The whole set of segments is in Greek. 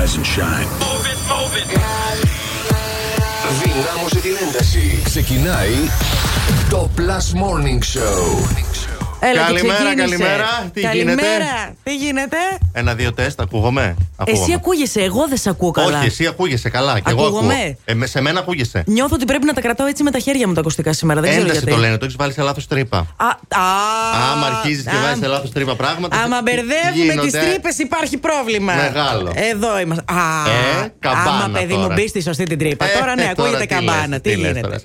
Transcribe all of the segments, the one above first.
Rise and shine. Move it, move it. Δυνάμωσε την ένταση. Ξεκινάει το Plus Morning Show. Έλα, Καλημέρα, καλημέρα. Τι καλημέρα. γίνεται; Τι γίνεται; Ένα, δύο τεστ, ακούγομαι; ακούγομαι. Εσύ ακούγεσαι, εγώ δεν σε ακούω καλά. Όχι, εσύ ακούγεσαι καλά. Και εγώ Ακούγομαι. ακούω. Ε, με- σε μένα ακούγεσαι. Νιώθω ότι πρέπει να τα κρατάω έτσι με τα χέρια μου τα ακουστικά σήμερα. Δεν ξέρω Ένταση γιατί. το λένε, το έχεις βάλει σε λάθος τρύπα. Α, α, Άμα αρχίζεις και α, βάζεις σε λάθος τρύπα πράγματα. Άμα τι- μπερδεύουμε γίνονται; τι τρύπες, υπάρχει πρόβλημα. Μεγάλο. Εδώ είμαστε. Α, Ε, καμπάνα άμα παιδί μου τώρα. μπεις στη σωστή την τρύπα. Ε, τώρα ναι, ε, ακούγεται τι λες, καμπάνα. Τι, λες γίνεται;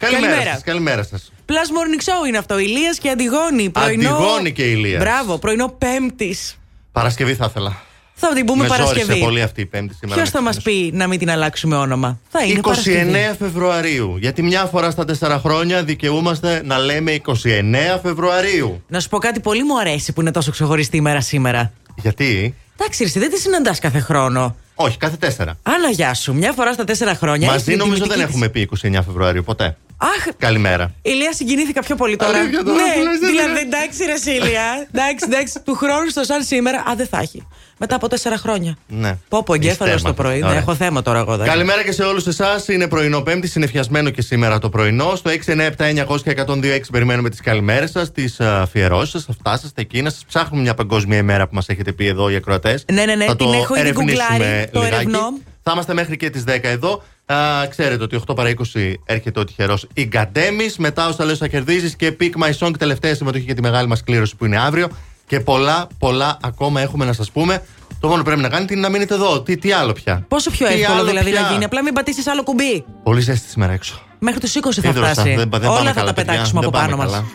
Τώρα εσύ. Καλημέρα Καλημέρα. σας, καλημέρα σας. Plus Morning Show είναι αυτό. Ηλίας και Αντιγόνη. Πρωινό... Αντιγόνη και Ηλίας. Μπράβο, πρωινό Πέμπτης. Παρασκευή θα ήθελα. Θα την πούμε Με ζόρισε Παρασκευή. πολύ αυτή η Πέμπτη σήμερα. Ποιος θα μας πει να μην την αλλάξουμε όνομα; Θα είναι 29 Παρασκευή. Φεβρουαρίου. Γιατί μια φορά στα 4 χρόνια δικαιούμαστε να λέμε 29 Φεβρουαρίου. Να σου πω κάτι πολύ μου αρέσει που είναι τόσο ξεχωριστή ημέρα σήμερα. Γιατί; Εντάξει, εσύ δεν τη συναντάς κάθε χρόνο. Όχι, κάθε 4. Άλλα γεια σου. Μια φορά στα τέσσερα χρόνια. Μαζί έχεις την νομίζω δεν τιμητική έχουμε πει 29 Φεβρουαρίου ποτέ. Αχ, Καλημέρα. Ηλία συγκινήθηκα πιο πολύ τώρα. Αλήθεια τώρα ναι, που λες, δεν δηλαδή είναι. εντάξει, ρε Σίλια. εντάξει, εντάξει, του χρόνου στο σαν σήμερα. Α, δεν θα έχει. Μετά από τέσσερα χρόνια. Ναι. Πω πω, εγκέφαλο Είστε το πρωί. έμαθα. Ναι, Ωραία. έχω θέμα τώρα εγώ. εντάξει. Καλημέρα και σε όλους εσάς. Είναι πρωινό Πέμπτη, συνεφιασμένο και σήμερα το πρωινό. Στο 697-900 και 102-6 περιμένουμε τις καλημέρες σας, τις αφιερώσεις σας, αυτά σα, τα εκείνα σας. Ψάχνουμε μια παγκόσμια ημέρα που μας έχετε πει εδώ οι ακροατές. Ναι, ναι, ναι, Θα την το έχω ήδη ερευνήσουμε γκουγκλάρει, το λιγάκι. ερευνώ. Θα είμαστε μέχρι και τις 10 εδώ. Α, ξέρετε ότι 8 παρα 20 έρχεται ο τυχερός Ιγκαντέμι. Μετά όσα λες θα κερδίζεις και Pick My Song, τελευταία συμμετοχή για τη μεγάλη μας κλήρωση που είναι αύριο. Και πολλά, πολλά ακόμα έχουμε να σας πούμε. Το μόνο που πρέπει να κάνετε είναι να μείνετε εδώ. Τι, τι άλλο πια; Πόσο πιο Τι εύκολο άλλο δηλαδή πια; να γίνει; Απλά μην πατήσεις άλλο κουμπί. Πολύ ζέστη σήμερα έξω. Μέχρι τους 20 θα Ίδρωστα, φτάσει. δεν, δεν Όλα πάμε θα καλά, τα παιδιά. πετάξουμε από Δεν πάμε πάνω καλά. μα.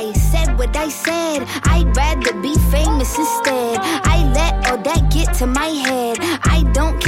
I said what I said. I'd rather be famous instead. I let all that get to my head. I don't care.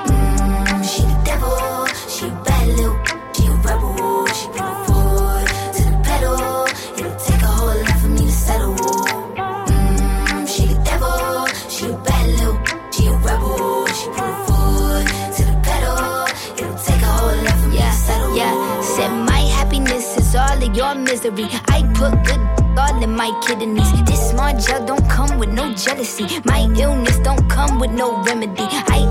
Your misery. I put good all in my kidneys. This small gel don't come with no jealousy. My illness don't come with no remedy. I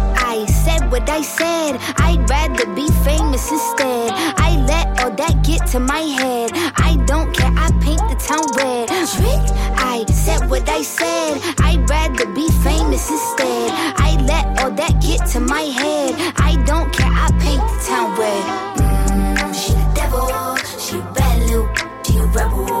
Said what I said. I'd rather be famous instead. I let all that get to my head. I don't care. I paint the town red. Trick. I said what I said. I'd rather be famous instead. I let all that get to my head. I don't care. I paint the town red. Mm, she the devil. She bad little. She a rebel.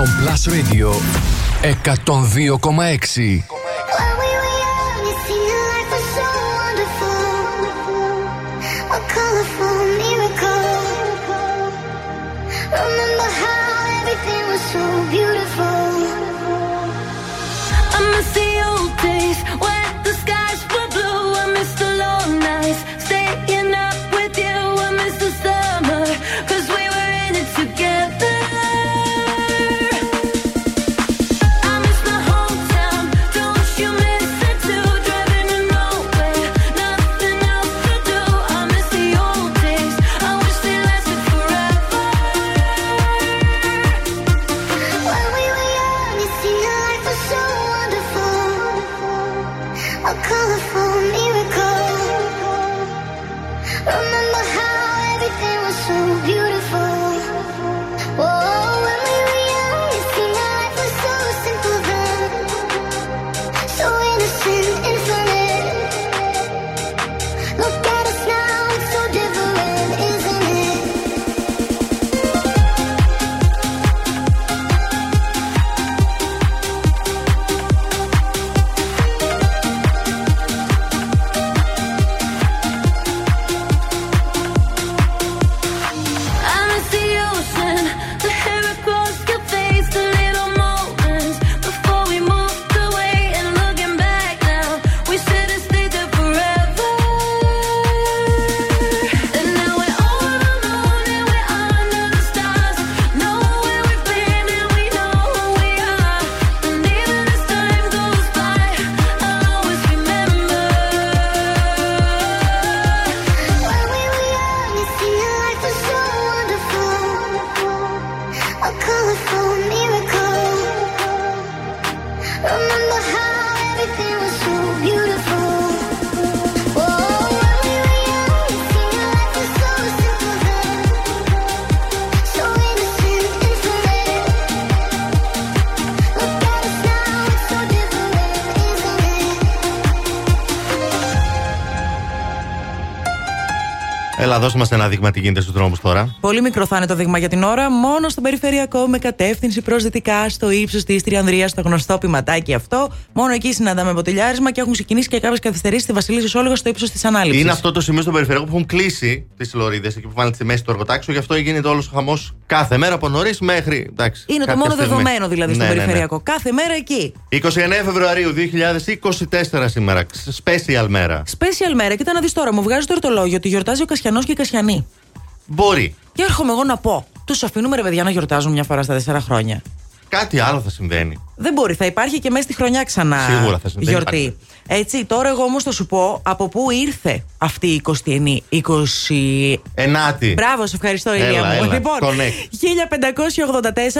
Στον Plus Radio 102,6. Δώσε μα ένα δείγμα τι γίνεται στους δρόμους τώρα. Πολύ μικρό θα είναι το δείγμα για την ώρα. Μόνο στον περιφερειακό με κατεύθυνση προ δυτικά στο ύψος της Τριανδρίας, στο γνωστό πηματάκι αυτό. Μόνο εκεί συναντάμε μποτιλιάρισμα και έχουν ξεκινήσει και κάποιες καθυστερήσεις στη Βασιλίση Σόλογα στο ύψος της ανάληψης. Είναι αυτό το σημείο στο περιφερειακό που έχουν κλείσει τις λωρίδες εκεί που βάλουν στη μέση του εργοτάξου. Γι' αυτό γίνεται όλος ο χαμός κάθε μέρα από νωρίς μέχρι. Εντάξει, είναι το μόνο στιγμή. δεδομένο δηλαδή στο ναι, περιφερειακό. Ναι, ναι. Κάθε μέρα εκεί. 29 Φεβρουαρίου 2024 σήμερα. Special μέρα. Special μέρα. Κοίτα να δεις τώρα, μου βγάζει το ορτολόγιο ότι γιορτάζει ο Κασιανός και η Κασιανή. Μπορεί. Και έρχομαι εγώ να πω. Τους αφήνουμε ρε παιδιά να γιορτάζουν μια φορά στα τέσσερα χρόνια. Κάτι άλλο θα συμβαίνει. Δεν μπορεί, θα υπάρχει και μέσα στη χρονιά ξανά Σίγουρα θα συμβαίνει. γιορτή. Έτσι, τώρα εγώ όμως θα σου πω από πού ήρθε αυτή η 29η. 20... Ενάτη. Μπράβο, σε ευχαριστώ, Ηλία μου. Έλα. Λοιπόν,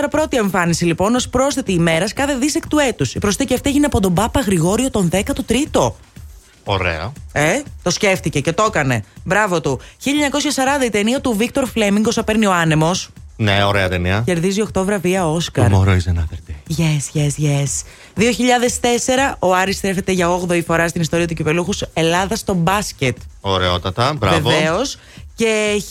1584, πρώτη εμφάνιση λοιπόν, ως πρόσθετη ημέρας κάθε δίσεκ του έτους. Η προσθήκη αυτή έγινε από τον Πάπα Γρηγόριο τον 13ο. Ωραία. Ε, το σκέφτηκε και το έκανε. Μπράβο του. 1940 η ταινία του Βίκτορ Φλέμιγκ, όσα παίρνει ο άνεμος. Ναι, ωραία ταινία. Κερδίζει 8 βραβεία Όσκαρ. Tomorrow is another day. Yes, yes, yes. 2004 ο Άρης στρέφεται για 8η φορά στην ιστορία του κυπελούχου Ελλάδα στο μπάσκετ. Ωραιότατα, μπράβο. Βεβαίως. Και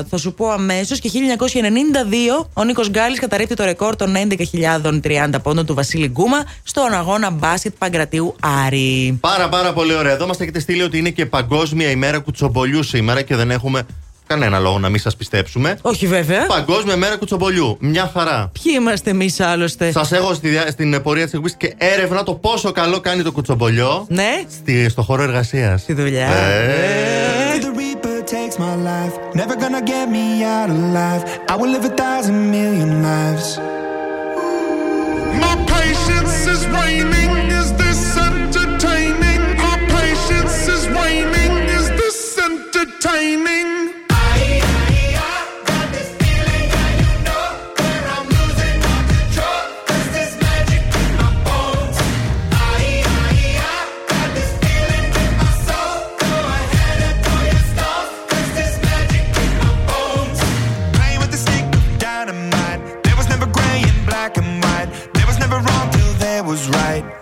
1000, θα σου πω αμέσως, και 1992 ο Νίκος Γκάλης καταρρύπτει το ρεκόρ των 11.030 πόντων του Βασίλη Γκούμα στον αγώνα μπάσκετ Παγκρατίου Άρη. Πάρα πάρα πολύ ωραία. Εδώ μας έχετε στείλει ότι είναι και Παγκόσμια ημέρα κουτσομπολιού σήμερα και δεν έχουμε κανένα λόγο να μην σας πιστέψουμε. Όχι, βέβαια. Παγκόσμια μέρα κουτσομπολιού. Μια χαρά. Ποιοι είμαστε εμείς άλλωστε; Σας έχω στη, στην πορεία της εκπομπής και έρευνα το πόσο καλό κάνει το κουτσομπολιό. Ναι. Στη, στο χώρο εργασίας. Στη δουλειά. Ε. takes my life. Never gonna get me out alive. I will live a thousand million lives. My patience is waning. Is this entertaining? My patience is waning. Is this entertaining? was right.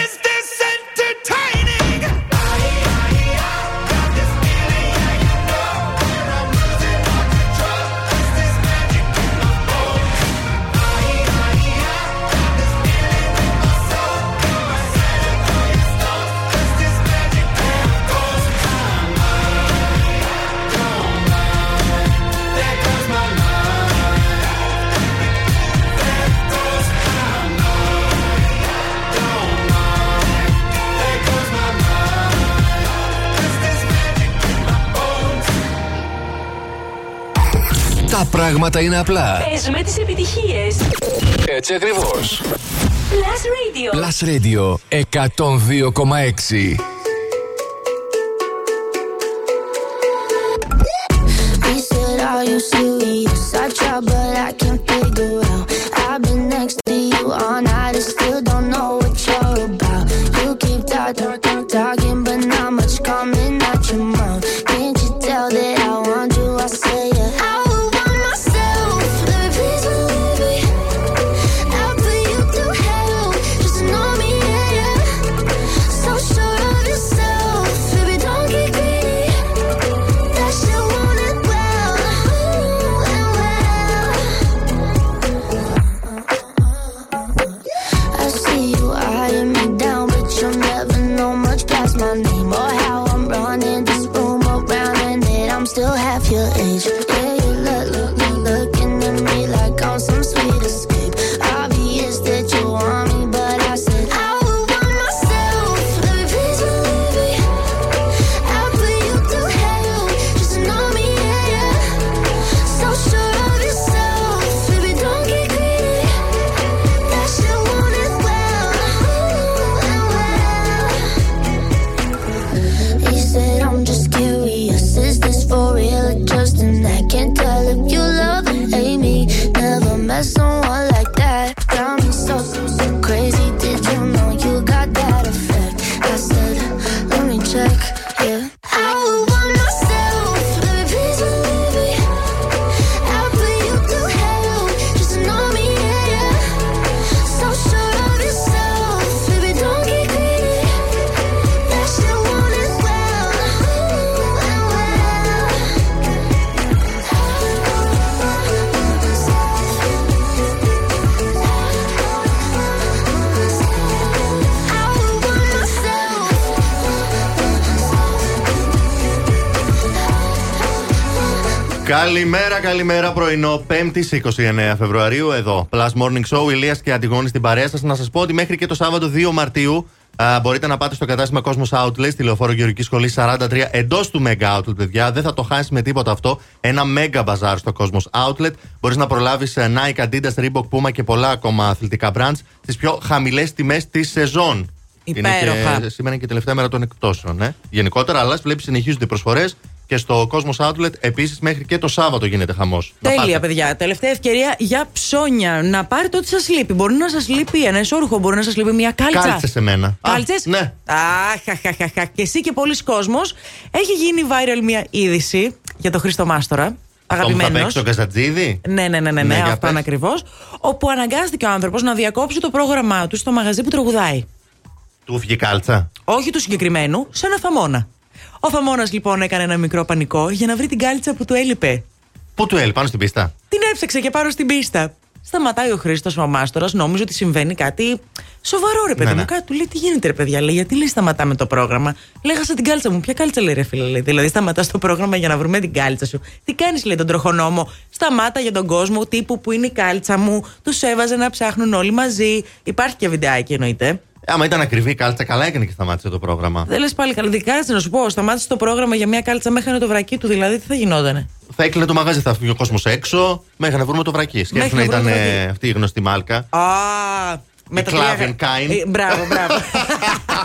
Πράγματα είναι απλά. Πες με τις επιτυχίες. Έτσι ακριβώς. Plus Radio. Plus Radio 102,6. He said, Are you serious? Καλημέρα, καλημέρα πρωινό. 5η 29 Φεβρουαρίου εδώ. Plus Morning Show, Ηλίας και Αντιγόνη στην παρέα σας. Να σας πω ότι μέχρι και το Σάββατο 2 Μαρτίου α, μπορείτε να πάτε στο κατάστημα Cosmos Outlet στη λεωφόρο Γεωργικής Σχολής 43 εντός του Mega Outlet, παιδιά. Δεν θα το χάσει με τίποτα αυτό. Ένα Mega Bazaar στο Cosmos Outlet. Μπορείς να προλάβεις Nike, Adidas, Reebok, Puma και πολλά ακόμα αθλητικά brands στις πιο χαμηλές τιμές της σεζόν. Υπέροχα. Είναι και, σήμερα είναι και η τελευταία μέρα των εκπτώσεων. Ε. Γενικότερα, αλλά βλέπεις συνεχίζονται οι προσφορές και στο Cosmos Outlet επίσης μέχρι και το Σάββατο γίνεται χαμός. Τέλεια, παιδιά. Τελευταία ευκαιρία για ψώνια. Να πάρετε ό,τι σας λείπει. Μπορεί να σας λείπει ένα ισόρουχο, μπορεί να σας λείπει μια κάλτσα. Κάλτσες σε μένα. Κάλτσες. Ναι. Αχ, Και εσύ και πολλοί κόσμος Έχει γίνει viral μια είδηση για τον Χρήστο Μάστορα. Αυτό που θα Αγαπημένο. παίξεις το Καζατζίδι; Ναι, ναι, ναι, ναι, ναι, Ναι, για αυτόν πες. ακριβώς. Όπου αναγκάστηκε ο άνθρωπος να διακόψει το πρόγραμμά του στο μαγαζί που τραγουδάει. Του βγήκε κάλτσα; Όχι του συγκεκριμένου, σε ένα θαμώνα. Ο θαμώνας λοιπόν έκανε ένα μικρό πανικό για να βρει την κάλτσα που του έλειπε. Πού του έλειπε, πάνω στην πίστα. Την έψαξε και πάνω στην πίστα. Σταματάει ο Χρήστος ο Μάστορας, νόμιζε ότι συμβαίνει κάτι σοβαρό, ρε παιδί Ναι, μου. ναι. Κάτι του λέει: Τι γίνεται, ρε παιδιά, λέει, γιατί λέει σταματάμε το πρόγραμμα. Λέγασα την κάλτσα μου. Ποια κάλτσα λέει, ρε φίλε, λέει. Δηλαδή, σταματάς το πρόγραμμα για να βρούμε την κάλτσα σου. Τι κάνεις, λέει τον τροχονόμο. Σταμάτα για τον κόσμο, τύπου που είναι η κάλτσα μου. Τους έβαζε να ψάχνουν όλοι μαζί. Υπάρχει και βιντεάκι εννοείται. Άμα ήταν ακριβή η κάλτσα, καλά έκανε και σταμάτησε το πρόγραμμα. Δεν λες πάλι καλά. Δικάζεσαι να σου πω, σταμάτησε το πρόγραμμα για μια κάλτσα μέχρι το βρακί του. Δηλαδή, τι θα γινότανε; Θα έκλεινε το μαγαζί, θα φύγει ο κόσμος έξω, μέχρι να βρούμε το βρακί. Σκέφτομαι να να ήταν βρούμε το ε, βρακί. αυτή η γνωστή μάλκα. Α, με Η τα τρία- Klaven Kind. Ε, Μπράβο, μπράβο.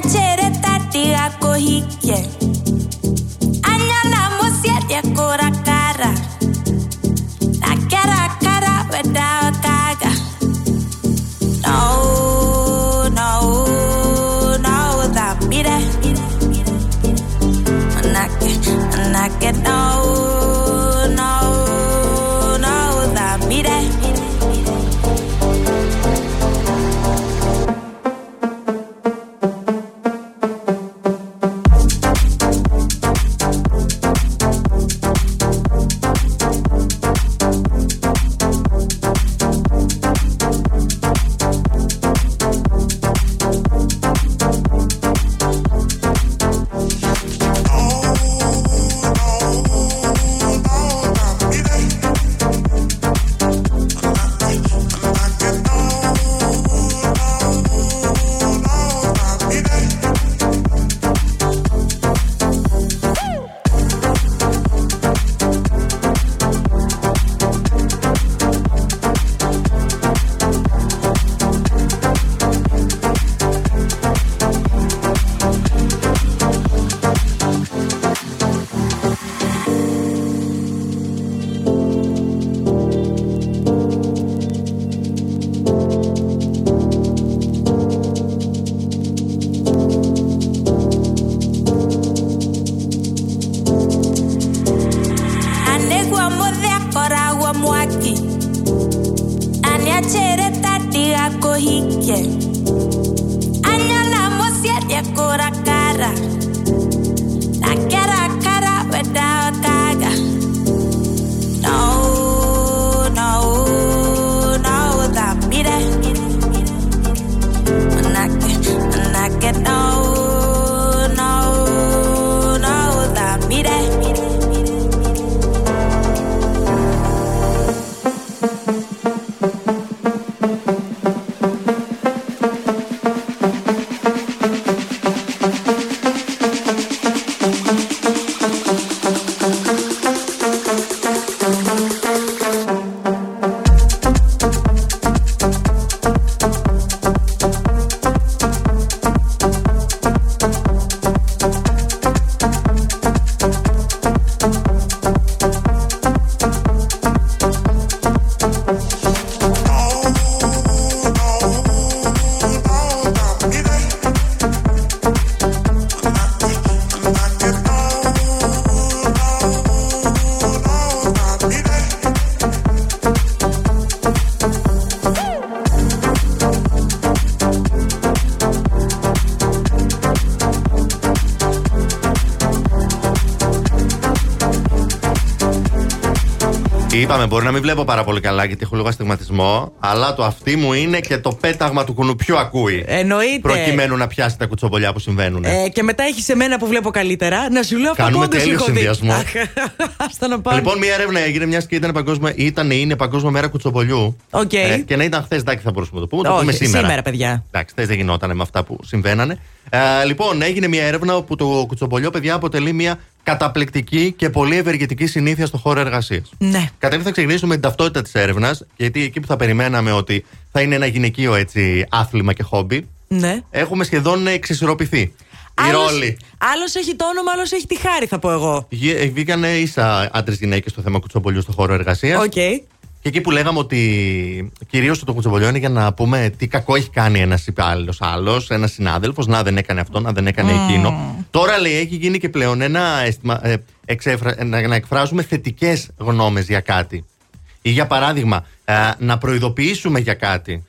piacere tardi a cojicchie. Andiamo siete ancora cara. La chiara cara vedrà caga. No, no, no, da mire. Anake, anake, no. Είπαμε, μπορεί να μην βλέπω πάρα πολύ καλά γιατί έχω λίγο αστιγματισμό, αλλά το αυτί μου είναι και το πέταγμα του κουνουπιού ακούει. Εννοείται. Προκειμένου να πιάσει τα κουτσομπολιά που συμβαίνουν. Ε, και μετά έχεις εμένα που βλέπω καλύτερα να σου λέω αυτό Κάνουμε που όντως τέλειο έχω δει. συνδυασμό. Αχ, Άστα να πάμε. Λοιπόν, μία έρευνα έγινε, μιας και ήταν, παγκόσμια, ήταν ή είναι Παγκόσμια Μέρα Κουτσομπολιού. Οκ. Ε, και να ήταν χθες, εντάξει, θα μπορούσαμε να το πούμε. Το Όχι, πούμε σήμερα. σήμερα, παιδιά. Εντάξει, χθες δεν γινόταν με αυτά που συμβαίνανε. Ε, λοιπόν, έγινε μια έρευνα όπου το κουτσομπολιό, παιδιά, αποτελεί μια καταπληκτική και πολύ ευεργετική συνήθεια στο χώρο εργασίας. Ναι. Καταρχήν θα ξεκινήσουμε με την ταυτότητα της έρευνας, γιατί εκεί που θα περιμέναμε ότι θα είναι ένα γυναικείο έτσι, άθλημα και χόμπι, Ναι. έχουμε σχεδόν εξισορροπηθεί. Οι Άλλος- ρόλοι. Άλλος έχει το όνομα, άλλος έχει τη χάρη, θα πω εγώ. Βγή- ε, Βγήκαν ίσα άντρες-γυναίκες στο θέμα κουτσομπολιού στο χώρο εργασίας. Οκ. Και εκεί που λέγαμε ότι κυρίως το κουτσομπολιό είναι για να πούμε τι κακό έχει κάνει ένας υπάλληλος, άλλος, ένας συνάδελφος, να δεν έκανε αυτό, να δεν έκανε εκείνο. Τώρα λέει έχει γίνει και πλέον ένα αίσθημα ε, εξέφρα- ε, να, να εκφράζουμε θετικές γνώμες για κάτι. Ή για παράδειγμα, ε, να προειδοποιήσουμε για κάτι.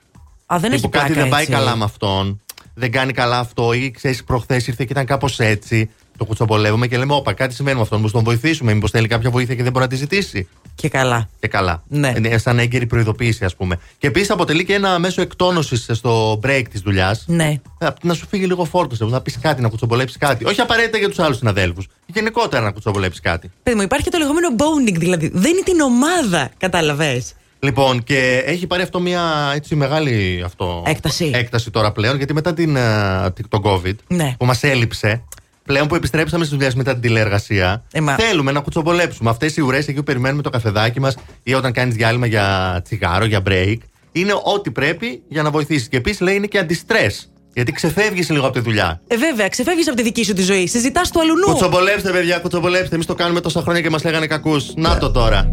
Α, δεν έχει Τύπου κάτι πλάκα δεν πάει έτσι. καλά με αυτόν, δεν κάνει καλά αυτό, ή ξέρεις, προχθές ήρθε και ήταν κάπως έτσι. Το κουτσομπολεύουμε και λέμε: Όπα, κάτι συμβαίνει με αυτόν, μήπως τον βοηθήσουμε, μήπως θέλει κάποια βοήθεια και δεν μπορεί να τη ζητήσει. Και καλά. Και καλά. Ναι. Είναι σαν έγκαιρη προειδοποίηση, ας πούμε. Και επίσης αποτελεί και ένα μέσο εκτόνωσης στο break της δουλειάς. Ναι. Να σου φύγει λίγο φόρτος, να πεις κάτι, να κουτσομπολέψει κάτι. Όχι απαραίτητα για τους άλλους συναδέλφους. Γενικότερα να κουτσομπολέψει κάτι. Παιδί μου, υπάρχει και το λεγόμενο bonding, δηλαδή. Δεν είναι την ομάδα, κατάλαβες. Λοιπόν, και έχει πάρει αυτό μια έτσι μεγάλη αυτό, Έκταση. έκταση τώρα πλέον, γιατί μετά την, ε, την- τον COVID Ναι. που μας έλειψε, πλέον που επιστρέψαμε στι δουλειέ μετά την τηλεεργασία, ε, θέλουμε να κουτσομπολέψουμε. Αυτές οι ουρές εκεί που περιμένουμε το καφεδάκι μας ή όταν κάνεις διάλειμμα για τσιγάρο, για break, είναι ό,τι πρέπει για να βοηθήσεις. Και επίσης λέει είναι και αντιστρες. Γιατί ξεφεύγεις λίγο από τη δουλειά. Ε, βέβαια, ξεφεύγεις από τη δική σου τη ζωή. Συζητάς του αλουνού. Κουτσομπολέψτε, παιδιά, κουτσομπολέψτε. Εμείς το κάνουμε τόσα χρόνια και μας λέγανε κακούς. Να το τώρα.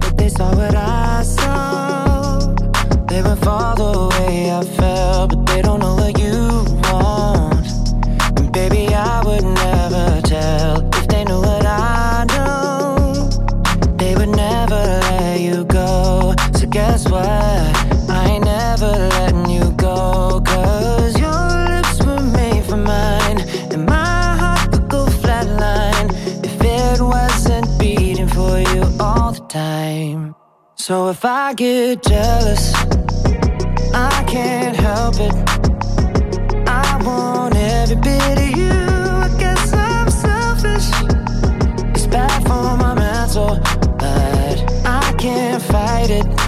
Baby, why I ain't never letting you go. Cause your lips were made for mine, and my heart would go flatline if it wasn't beating for you all the time. So if I get jealous, I can't help it. I want every bit of you. I guess I'm selfish. It's bad for my mental, but I can't fight it.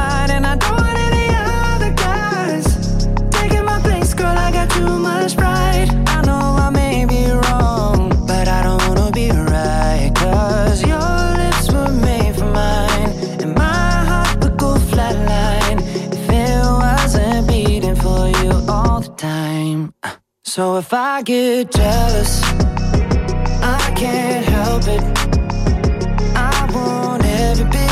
So if I get jealous, I can't help it. I want every bit.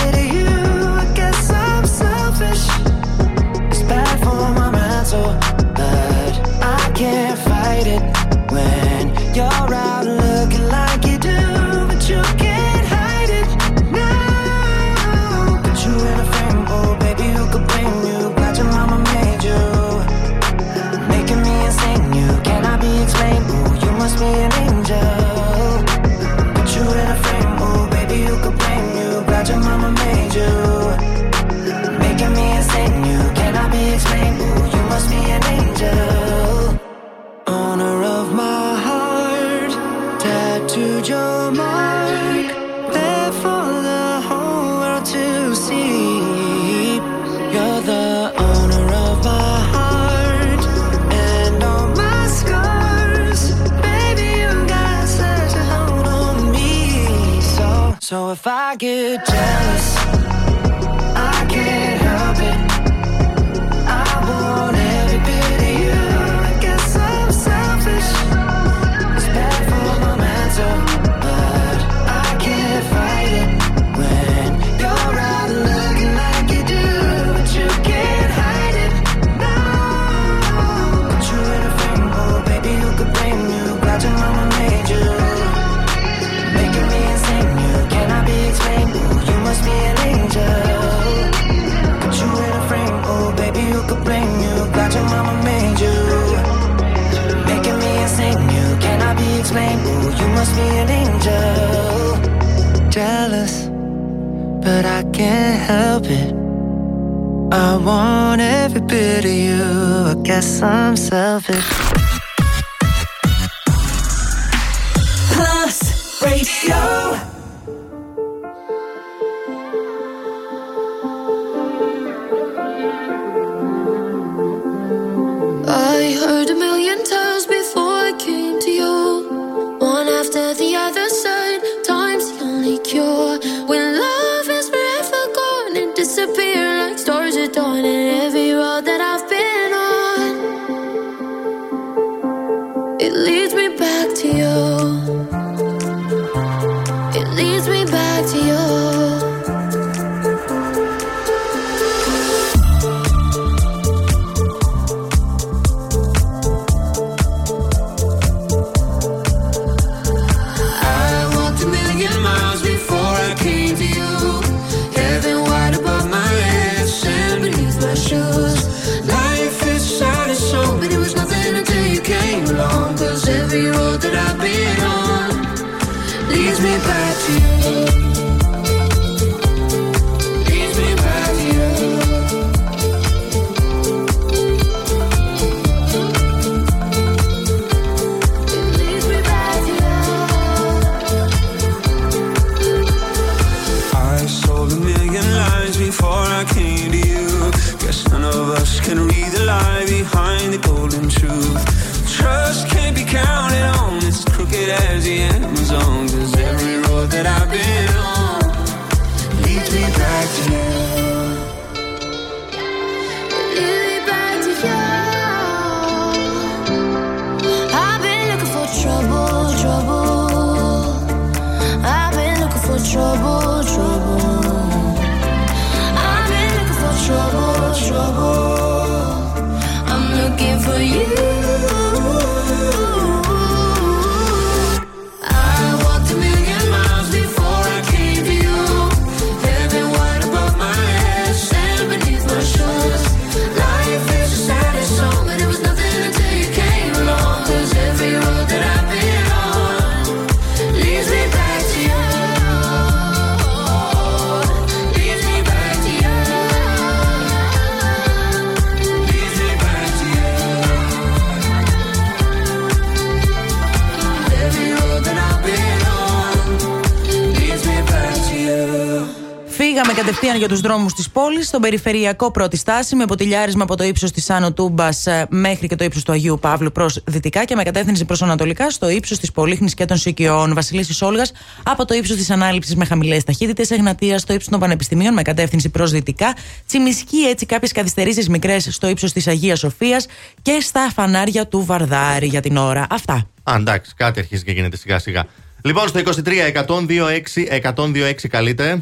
στον περιφερειακό πρώτη στάση με ποτηλιάρισμα από το ύψος της Άνω Τούμπας ε, μέχρι και το ύψος του Αγίου Παύλου προς δυτικά και με κατεύθυνση προς ανατολικά στο ύψος της Πολύχνης και των Σικιών. Βασιλής Όλγας από το ύψος της Ανάληψης με χαμηλές ταχύτητες. Εγνατεία στο ύψος των Πανεπιστημίων με κατεύθυνση προς δυτικά. Τσιμισκή έτσι κάποιες καθυστερήσεις μικρές στο ύψος της Αγία Σοφίας και στα φανάρια του Βαρδάρη για την ώρα. Αυτά. Αντάξει, κάτι αρχίζει και γίνεται σιγά σιγά. Λοιπόν, στο 23 102 6 102 6 καλείτε.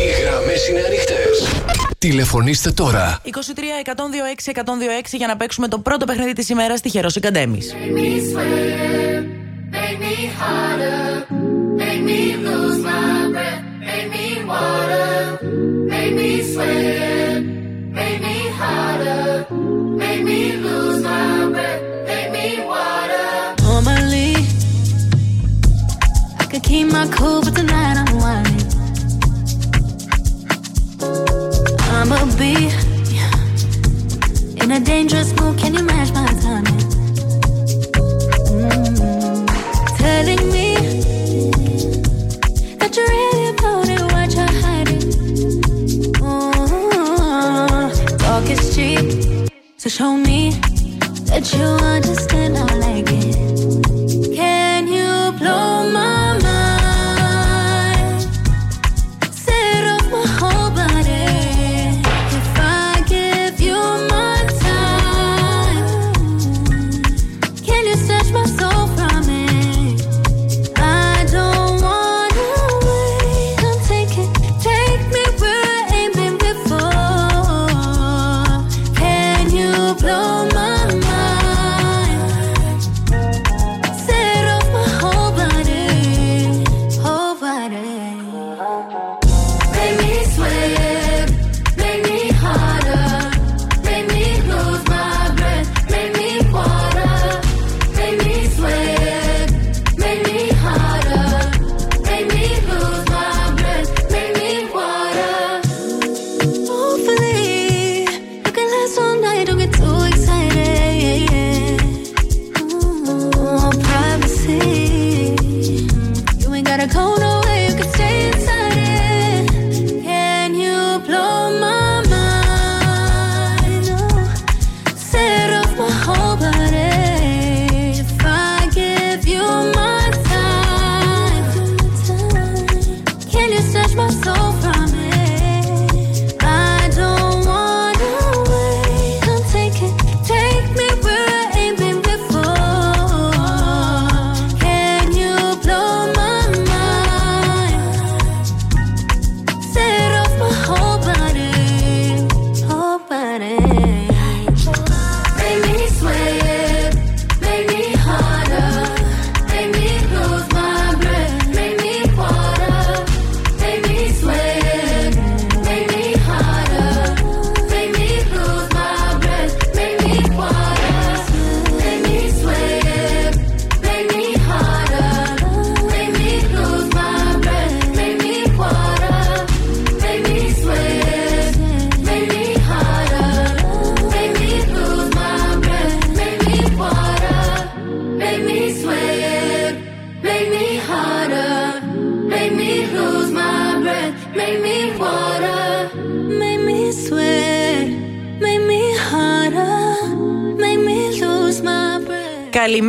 Οι γραμμές είναι ανοιχτές. Τηλεφωνήστε τώρα. 23 126 126 για να παίξουμε το πρώτο παιχνίδι της ημέρας. Τυχερό Εγκαντέμι. Keep my cool, but tonight I'm whining. I'ma be in a dangerous mood. Can you match my timing? Mm-hmm. Telling me that you're really about it, What you hiding? Mm-hmm. Talk is cheap, so show me that you understand. I like it.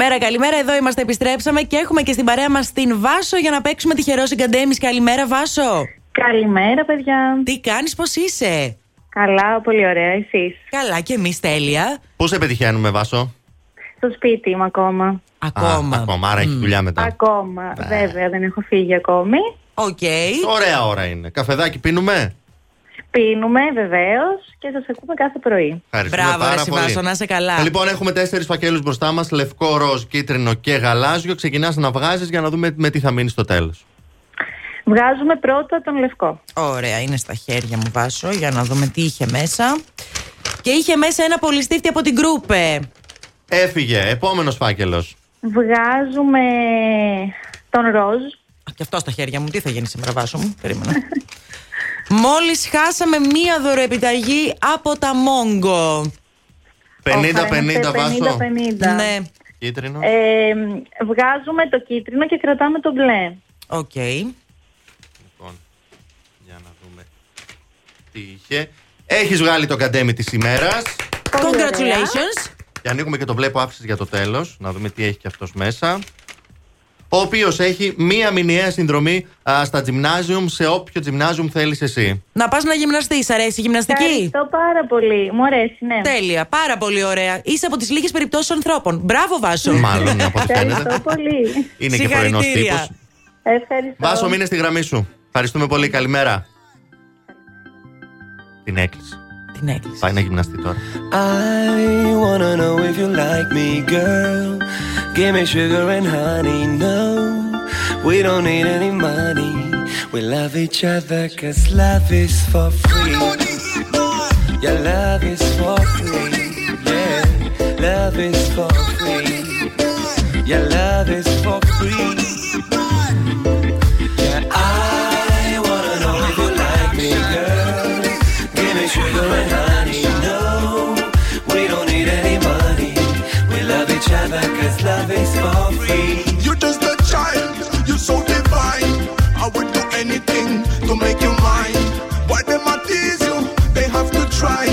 Καλημέρα, καλημέρα. Εδώ είμαστε, επιστρέψαμε και έχουμε και στην παρέα μας την Βάσο για να παίξουμε τυχερός γκαντέμης. Καλημέρα, Βάσο. Καλημέρα, παιδιά. Τι κάνεις, πώς είσαι; Καλά, πολύ ωραία. Εσείς; Καλά, και εμείς τέλεια. Πού σε πετυχαίνουμε, Βάσο; Στο σπίτι είμαι ακόμα. Ακόμα. Α, ακόμα, άρα έχεις δουλειά μετά. Ακόμα. Βέβαια, δεν έχω φύγει ακόμη. Οκ. Ωραία ώρα είναι. Καφεδάκι πίνουμε; Πίνουμε, βεβαίως, και σας ακούμε κάθε πρωί. Ευχαριστούμε Μπράβο, πάρα ρε πολύ. Βάσο, να είσαι καλά. Λοιπόν, έχουμε τέσσερις φακέλους μπροστά μας: λευκό, ροζ, κίτρινο και γαλάζιο. Ξεκινάς να βγάζεις για να δούμε με τι θα μείνει στο τέλος. Βγάζουμε πρώτα τον λευκό. Ωραία, είναι στα χέρια μου, Βάσο, για να δούμε τι είχε μέσα. Και είχε μέσα ένα πολυστίφτη από την Krups. Έφυγε. Επόμενος φάκελος. Βγάζουμε τον ροζ. Και αυτό στα χέρια μου, τι θα γίνει σήμερα, Βάσο μου; Περίμενα. Μόλις χάσαμε μία δωροεπιταγή από τα Mango. 50-50 Βάσο. 50-50. Ναι. Κίτρινο. Ε, βγάζουμε το κίτρινο και κρατάμε το μπλε. Οκ. Λοιπόν, για να δούμε τι είχε. Έχεις βγάλει τον γκαντέμη της ημέρας. Congratulations. Και ανοίγουμε και το βλέπω άψη για το τέλος. Να δούμε τι έχει και αυτός μέσα. Ο οποίος έχει μία μηνιαία συνδρομή α, στα Gymnasium σε όποιο Gymnasium θέλεις εσύ. Να πας να γυμναστείς, αρέσει η γυμναστική; Ευχαριστώ πάρα πολύ. Μου αρέσει, ναι. Τέλεια, πάρα πολύ ωραία. Είσαι από τις λίγες περιπτώσεις ανθρώπων. Μπράβο, Βάσο. Μάλλον από ό,τι φαίνεται. Ευχαριστώ πολύ. Είναι και πρωινός Συγχαρητήρια. τύπος. Ευχαριστώ. Βάσο, μείνε στη γραμμή σου. Ευχαριστούμε πολύ. Καλημέρα. Την έκλεισε. Την έκλεισε. Πάει να γυμναστεί τώρα. I wanna know if you like me, girl. Give me sugar and honey. No, we don't need any money. We love each other cause love is for free. Yeah, love is for free. Yeah, love is for free. Yeah, love is for free. You're just a child, you're so divine. I would do anything to make you mine. Why them a tease you? They have to try.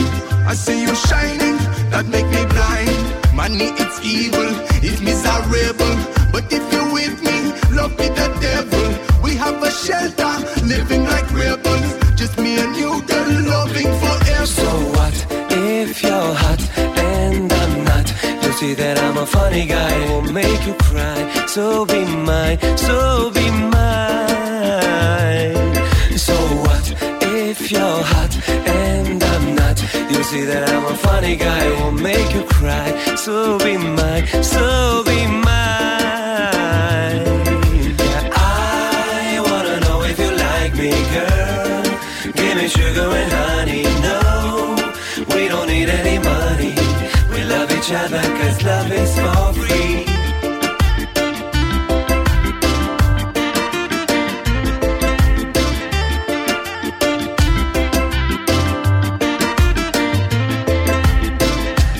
I see you shining, that make me blind. Money it's evil, it's miserable. But if you're with me, love be the devil. We have a shelter, living like rebels. Just me and you, girl, loving forever. So what if you're hot see that I'm a funny guy, won't make you cry. So be mine, so be mine. So what if you're hot and I'm not? You see that I'm a funny guy, won't make you cry. So be mine, so be mine. Other cause love is for free.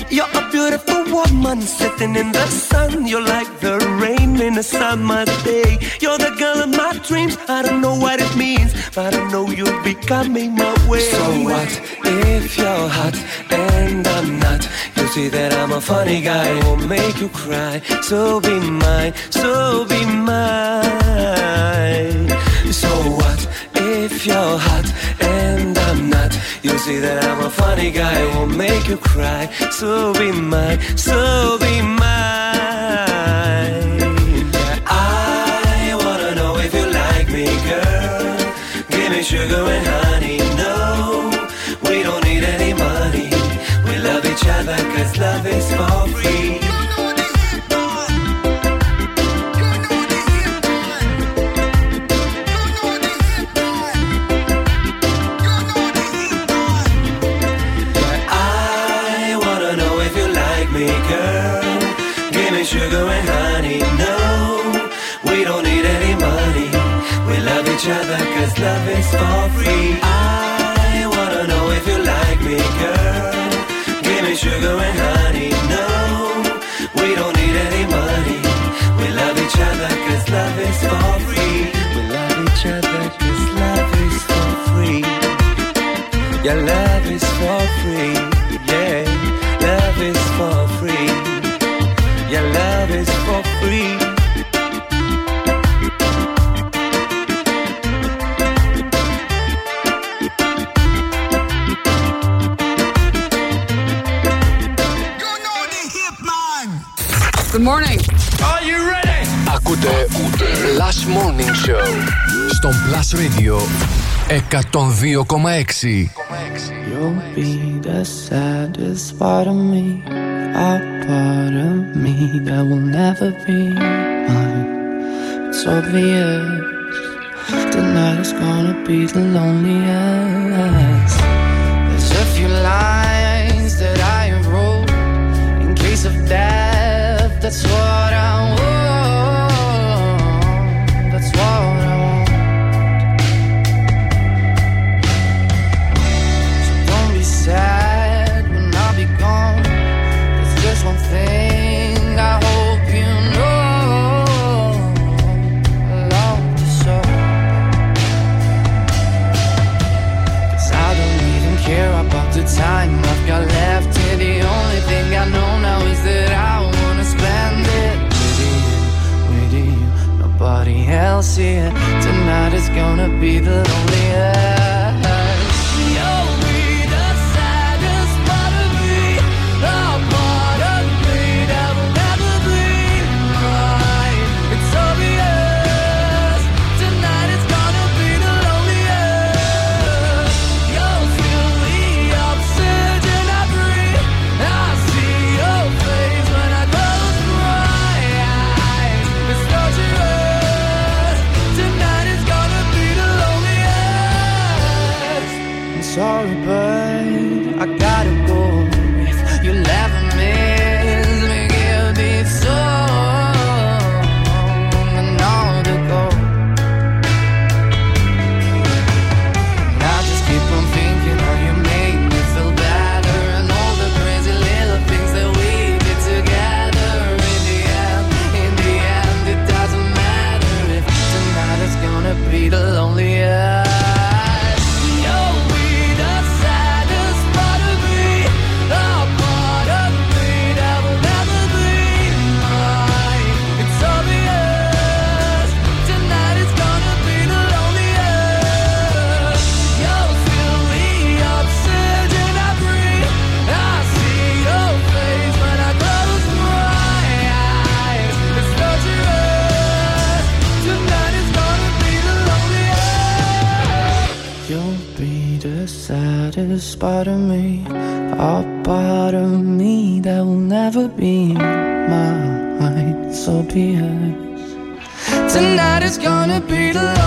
You're a beautiful woman sitting in the sun. You're like the rain in a summer day. You're the girl of my dreams. I don't know what it means, but I know you'll be coming my way. So what if you're hot and I'm not? See that I'm a funny guy, won't make you cry. So be mine, so be mine. So what if you're hot and I'm not? You see that I'm a funny guy, won't make you cry. So be mine, so be mine. I wanna know if you like me, girl. Give me sugar and honey. Other cause love is for free. ακούτε ούτε. Last Morning Show στον Plus Radio 102,6. You'll be the saddest part of me, a part of me that will never be mine. It's obvious tonight is gonna be the loneliest. There's a few lines that I wrote in case of death. That's what. I'll see. Tonight is gonna be the loneliest. be mine, so be it. Tonight is gonna be the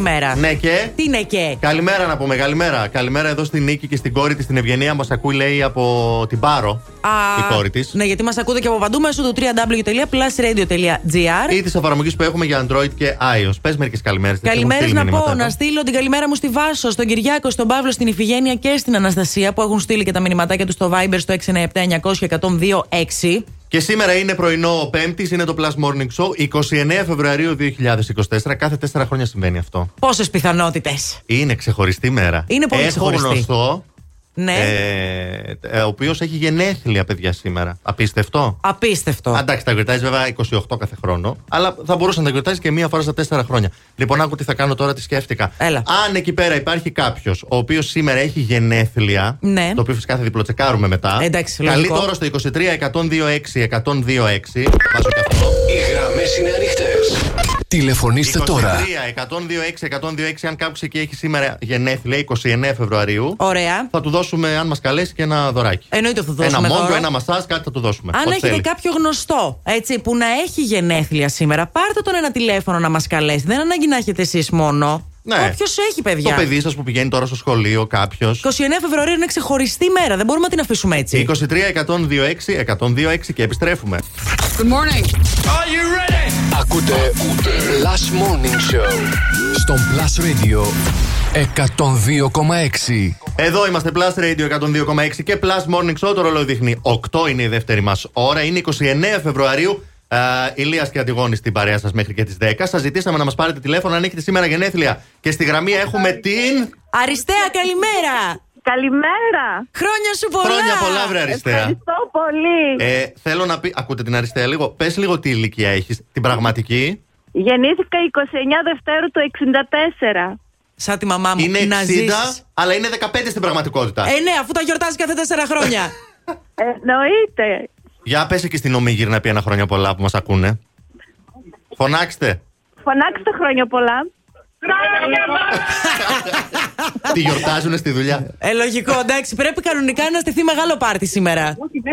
Ναι και. Ξεχωριστή ημέρα. Ναι και; Τι είναι και; Καλημέρα να πούμε, καλημέρα. Καλημέρα εδώ στην Νίκη και στην κόρη της, την Ευγενία. Μας ακούει, λέει, από την Πάρο. Α, Η κόρη της. Ναι, γιατί μας ακούτε και από παντού μέσω του www.plusradio.gr. Ή τις εφαρμογές που έχουμε για Android και iOS. Πες μερικές καλημέρες. Καλημέρες να πω, να στείλω την καλημέρα μου στη Βάσο, στον Κυριάκο, στον Παύλο, στην Ιφηγένεια και στην Αναστασία που έχουν στείλει και τα μηνυματάκια τους στο Viber στο 697 900 1026. Και σήμερα είναι πρωινό Πέμπτης, είναι το Plus Morning Show, 29 Φεβρουαρίου 2024. Κάθε 4 χρόνια συμβαίνει αυτό. Πόσες πιθανότητες; Είναι ξεχωριστή μέρα. Είναι πολύ Έχω ξεχωριστή. γνωστό, Ναι. ε, ε, ο οποίος έχει γενέθλια παιδιά σήμερα. Απίστευτο; Απίστευτο. Εντάξει, τα γιορτάζεις βέβαια 28 κάθε χρόνο, αλλά θα μπορούσε να τα γιορτάζεις και μία φορά στα 4 χρόνια. Λοιπόν, άκου τι θα κάνω τώρα, τι σκέφτηκα. Έλα. Αν εκεί πέρα υπάρχει κάποιος ο οποίος σήμερα έχει γενέθλια, Ναι. το οποίο φυσικά θα διπλοτσεκάρουμε μετά. Εντάξει, Καλεί λογικό. τώρα στο 23 126 126. Βάζω και αυτό. Οι γραμμές είναι ανοιχτές. Τηλεφωνήστε 23 τώρα. 126 126, αν κάποιος εκεί έχει σήμερα γενέθλια, 29 Φεβρουαρίου. Ωραία. Θα του δώσουμε, αν μας καλέσει, και ένα δωράκι. Εννοείται θα δώσουμε Ένα μόγκο, δώρο. ένα μασάζ, κάτι θα του δώσουμε. Αν Ό,τι έχετε θέλει. κάποιο γνωστό έτσι, που να έχει γενέθλια σήμερα, πάρτε τον ένα τηλέφωνο να μας καλέσει. Δεν ανάγκη να έχετε εσείς μόνο. Ναι. Όποιος έχει, παιδιά. Το παιδί σας που πηγαίνει τώρα στο σχολείο, κάποιος. 29 Φεβρουαρίου είναι ξεχωριστή μέρα. Δεν μπορούμε να την αφήσουμε έτσι. 23 126 126 και επιστρέφουμε. Good morning. Ακούτε Last Morning Show στον Plus Radio 102,6. Εδώ είμαστε Plus Radio 102,6 και Plus Morning Show. Το ρολόι δείχνει 8 είναι η δεύτερη μας ώρα. Είναι 29 Φεβρουαρίου. Uh, Ηλίας και Αντιγόνης στην παρέα σας μέχρι και τις 10. Σας ζητήσαμε να μας πάρετε τηλέφωνο αν έχετε σήμερα γενέθλια. Και στη γραμμή έχουμε την. Αριστεία, καλημέρα! Καλημέρα. Χρόνια σου πολλά! Χρόνια πολλά, βρε Αριστεία. Ευχαριστώ πολύ. Ε, θέλω να πει. Ακούτε την Αριστεία λίγο. Πες λίγο τι ηλικία έχεις. Την πραγματική. Γεννήθηκα 29 Δευτέρου του 64. Σαν τη μαμά μου. Είναι 60, να ζήσεις. αλλά είναι 15 στην πραγματικότητα. Ε, ναι, αφού τα γιορτάζει κάθε τέσσερα χρόνια. Εννοείται. Για πες και στην Ομίγυρη να πει ένα χρόνια πολλά που μας ακούνε. Φωνάξτε. Φωνάξτε χρόνια πολλά. Τι γιορτάζουν στη δουλειά. ε, λογικό, εντάξει. Πρέπει κανονικά να στηθεί μεγάλο πάρτι σήμερα.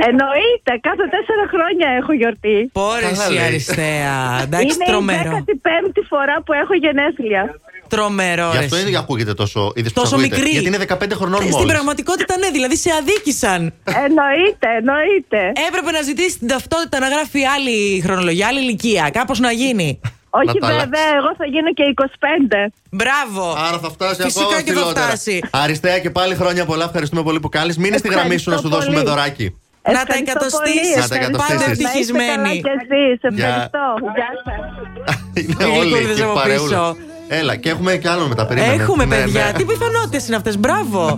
Εννοείται. Κάθε τέσσερα χρόνια έχω γιορτή. Πόρες Καλά η λέει. Αριστεία. Εντάξει, Είναι τρομερό. η 15η φορά που έχω γενέθλια. Τρομερό. Γι' ρε αυτό εσύ. είναι ακούγεται τόσο. είδες πώς Τόσο ακούγεται. μικρή. Γιατί είναι 15 χρονών Στην μόλις. πραγματικότητα ναι, δηλαδή σε αδίκησαν. Εννοείται, εννοείται. Έπρεπε να ζητήσει την ταυτότητα να γράφει άλλη χρονολογία, άλλη ηλικία. Κάπως να γίνει. Όχι Να τα βέβαια, αλλάξεις. εγώ θα γίνω και 25. Μπράβο. Άρα θα φτάσει Φυσικά ακόμα και θα ψηλότερα. φτάσει. Αριστεία και πάλι χρόνια πολλά. Ευχαριστούμε πολύ που κάλεις. Μείνε στη γραμμή σου να σου Ευχαριστώ δώσουμε πολύ. δωράκι. Να τα Ευχαριστώ εκατοστήσεις. πολύ, Να τα ευχαριστώ. εκατοστήσεις. Πάντα Να είστε ευτυχισμένοι. καλά κι εσείς. Γεια. Ευχαριστώ. Γεια σας. Είναι Οι όλοι γλυκούλιδες και από παρεούλες. πίσω. Έλα, και έχουμε κι άλλο μετά. Περίμενε. Έχουμε Ναι, παιδιά. ναι. Τι πιθανότητε είναι αυτέ. Μπράβο.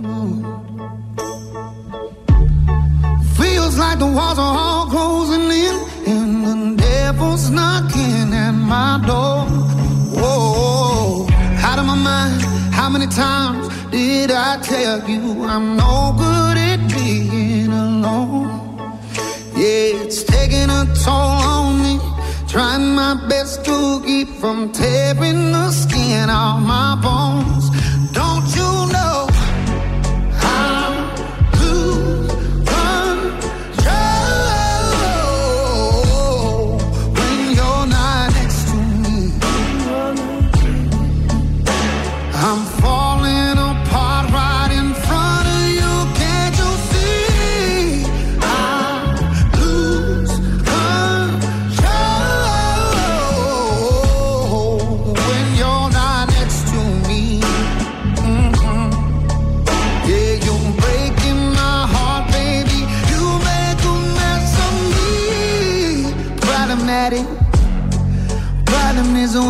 Feels like the walls are all closing in, and the devil's knocking at my door. Whoa, out of my mind. How many times did I tell you I'm no good at being alone? Yeah, it's taking a toll on me. Trying my best to keep from tearing the skin off my bones. Don't you know?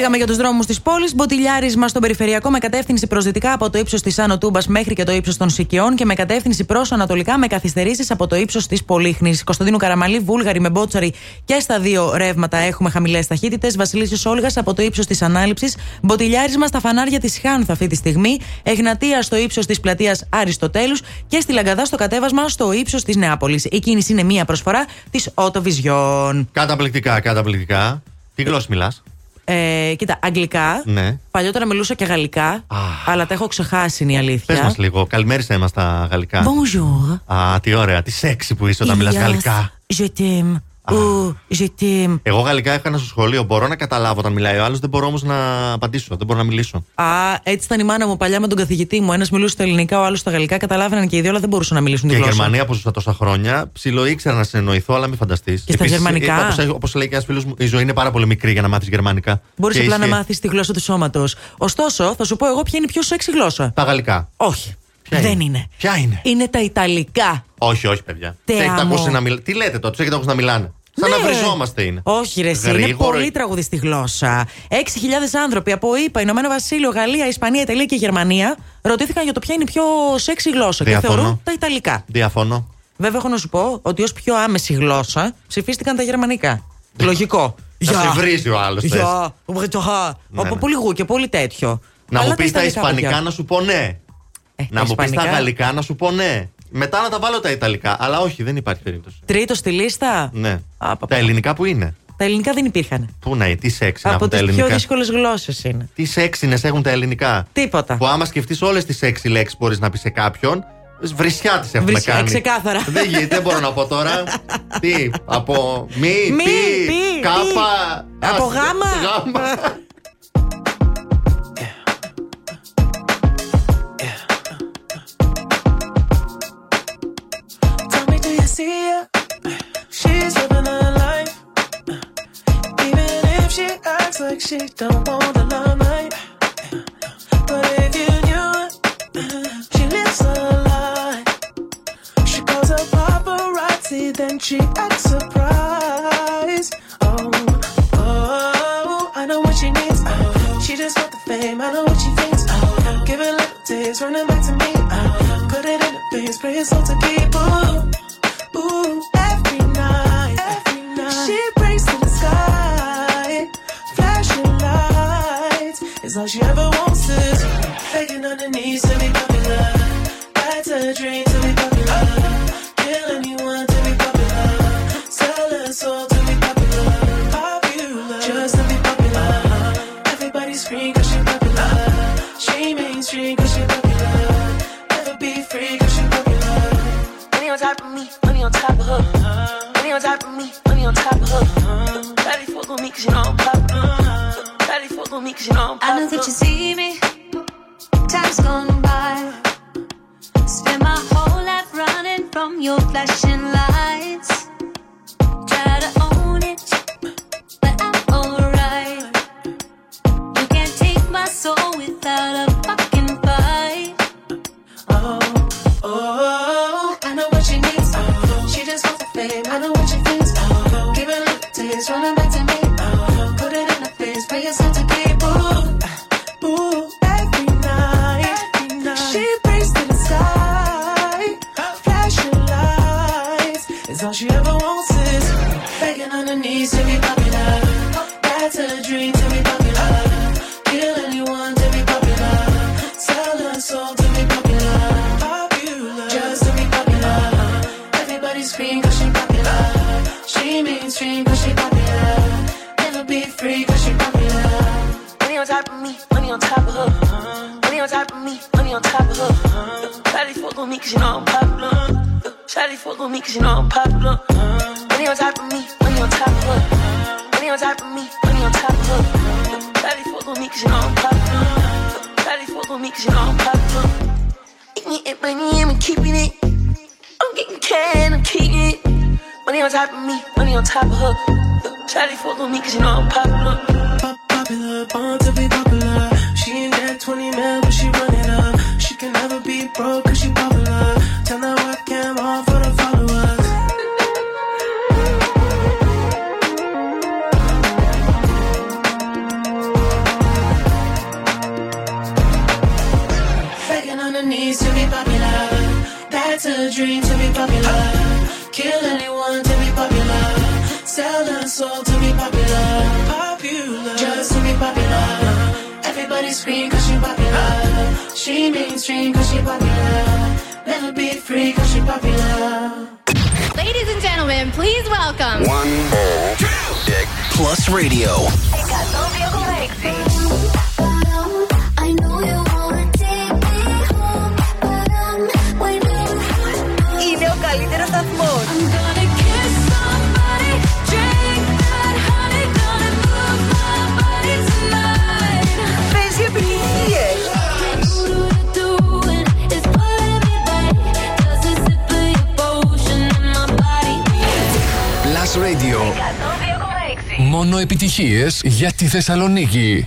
Φύγαμε, φύγαμε για τους δρόμους της πόλης. Μποτιλιάρισμα στον περιφερειακό με κατεύθυνση προς δυτικά από το ύψος της Άνω Τούμπας μέχρι και το ύψος των Σικιών και με κατεύθυνση προς ανατολικά με καθυστερήσεις από το ύψος της Πολύχνης. Κωνσταντίνου Καραμαλή, Βούλγαρη με Μπότσαρη και στα δύο ρεύματα έχουμε χαμηλές ταχύτητες. Βασιλίσιο Όλγας από το ύψος της Ανάληψης. Μποτιλιάρισμα στα φανάρια της Χάνθα αυτή τη στιγμή. Εγνατία στο ύψος της πλατείας Αριστοτέλους και στη Λαγκαδά στο κατέβασμα στο ύψος της Νεάπολης. Η κίνηση είναι μία προσφορά της Ότοβιζιόν. Καταπληκτικά, καταπληκτικά. Τι γλώσσα μιλάς; Ε, κοίτα, αγγλικά. Ναι. Παλιότερα μιλούσα και γαλλικά, αλλά τα έχω ξεχάσει είναι η αλήθεια. Πες μας λίγο, καλημέρισε μα τα γαλλικά. Bonjour. Α, τι ωραία, τι σεξι που είσαι όταν μιλάς Ilias, γαλλικά. Je t'aime. Ou je t'aime. Εγώ γαλλικά έκανα στο σχολείο. Μπορώ να καταλάβω όταν μιλάει ο άλλος, δεν μπορώ όμως να απαντήσω, δεν μπορώ να μιλήσω. Α, έτσι ήταν η μάνα μου παλιά με τον καθηγητή μου. Ένας μιλούσε στα ελληνικά, ο άλλος στα γαλλικά. Καταλάβαιναν και οι δύο, αλλά δεν μπορούσαν να μιλήσουν τη Και γλώσσα. Γερμανία που ζούσα τόσα χρόνια, ψηλό ήξερα να συνεννοηθώ, αλλά μην φανταστείς. Και στα γερμανικά; Όπως λέει και ένας φίλος μου, η ζωή είναι πάρα πολύ μικρή για να μάθεις γερμανικά. Μπορείς Και απλά να ισχύει. μάθεις τη γλώσσα του σώματος. Ωστόσο, θα σου πω εγώ ποια είναι η πιο σεξι γλώσσα. Τα γαλλικά. Όχι. Ποια δεν είναι; Ποια είναι; Είναι τα Ιταλικά. Όχι, όχι, παιδιά. Τε Τους έχετε άμμο. ακούσει να μιλ... Τι λέτε τότε, τους έχετε ακούσει να μιλάνε. Σαν να Ναι. βριζόμαστε είναι. Όχι, ρε, εσύ, είναι Γρήγορο. πολύ τραγουδιστή γλώσσα. 6.000 άνθρωποι από ΗΠΑ, Ηνωμένο Βασίλειο, Γαλλία, Ισπανία, Ιταλία και Γερμανία ρωτήθηκαν για το ποια είναι η πιο σεξι γλώσσα. Και Διαφωνώ. θεωρούν τα Ιταλικά. Διαφωνώ. Βέβαια, έχω να σου πω ότι ως πιο άμεση γλώσσα ψηφίστηκαν τα γερμανικά. Λογικό. Να σε βρίζει ο άλλος. Γεια, βρετοχά. Ναι, Από ναι. πολύ γου και πολύ τέτοιο. Να Αλλά μου πεις τα Ιταλικά, Ισπανικά παιδιά. να σου πω ναι. Ε, να μου πεις τα Ισπανικά. Γαλλικά να σου πω ναι. Μετά να τα βάλω τα Ιταλικά. Αλλά όχι, δεν υπάρχει περίπτωση. Τρίτο στη λίστα; Ναι. Α, πα, Τα ελληνικά που είναι; Τα ελληνικά δεν υπήρχαν. Πού να είναι, τι σεξ να Από έχουν τα τις πιο ελληνικά; δύσκολες γλώσσες είναι. Τι σεξινε έχουν τα ελληνικά; Τίποτα. Που άμα σκεφτείς όλες τις σεξι λέξεις μπορείς να πεις σε κάποιον. Βρισιά τις έχουμε Βρισιά, κάνει. ξεκάθαρα. Δεν γίνεται, δεν μπορώ να πω τώρα. τι, από μη, Μη, πι, πι, κάπα. πι. Από ας- γάμα. γάμα. See? She's living her life. Even if she acts like she don't want the limelight. But if you knew she lives a lie. She calls her paparazzi, then she acts surprised. Oh, oh, I know what she needs. Oh, she just want the fame. I know what she thinks. Oh, give it a little taste, running back to me. Oh, put it in the face, pray it's all to keep. She ever Θεσσαλονίκη.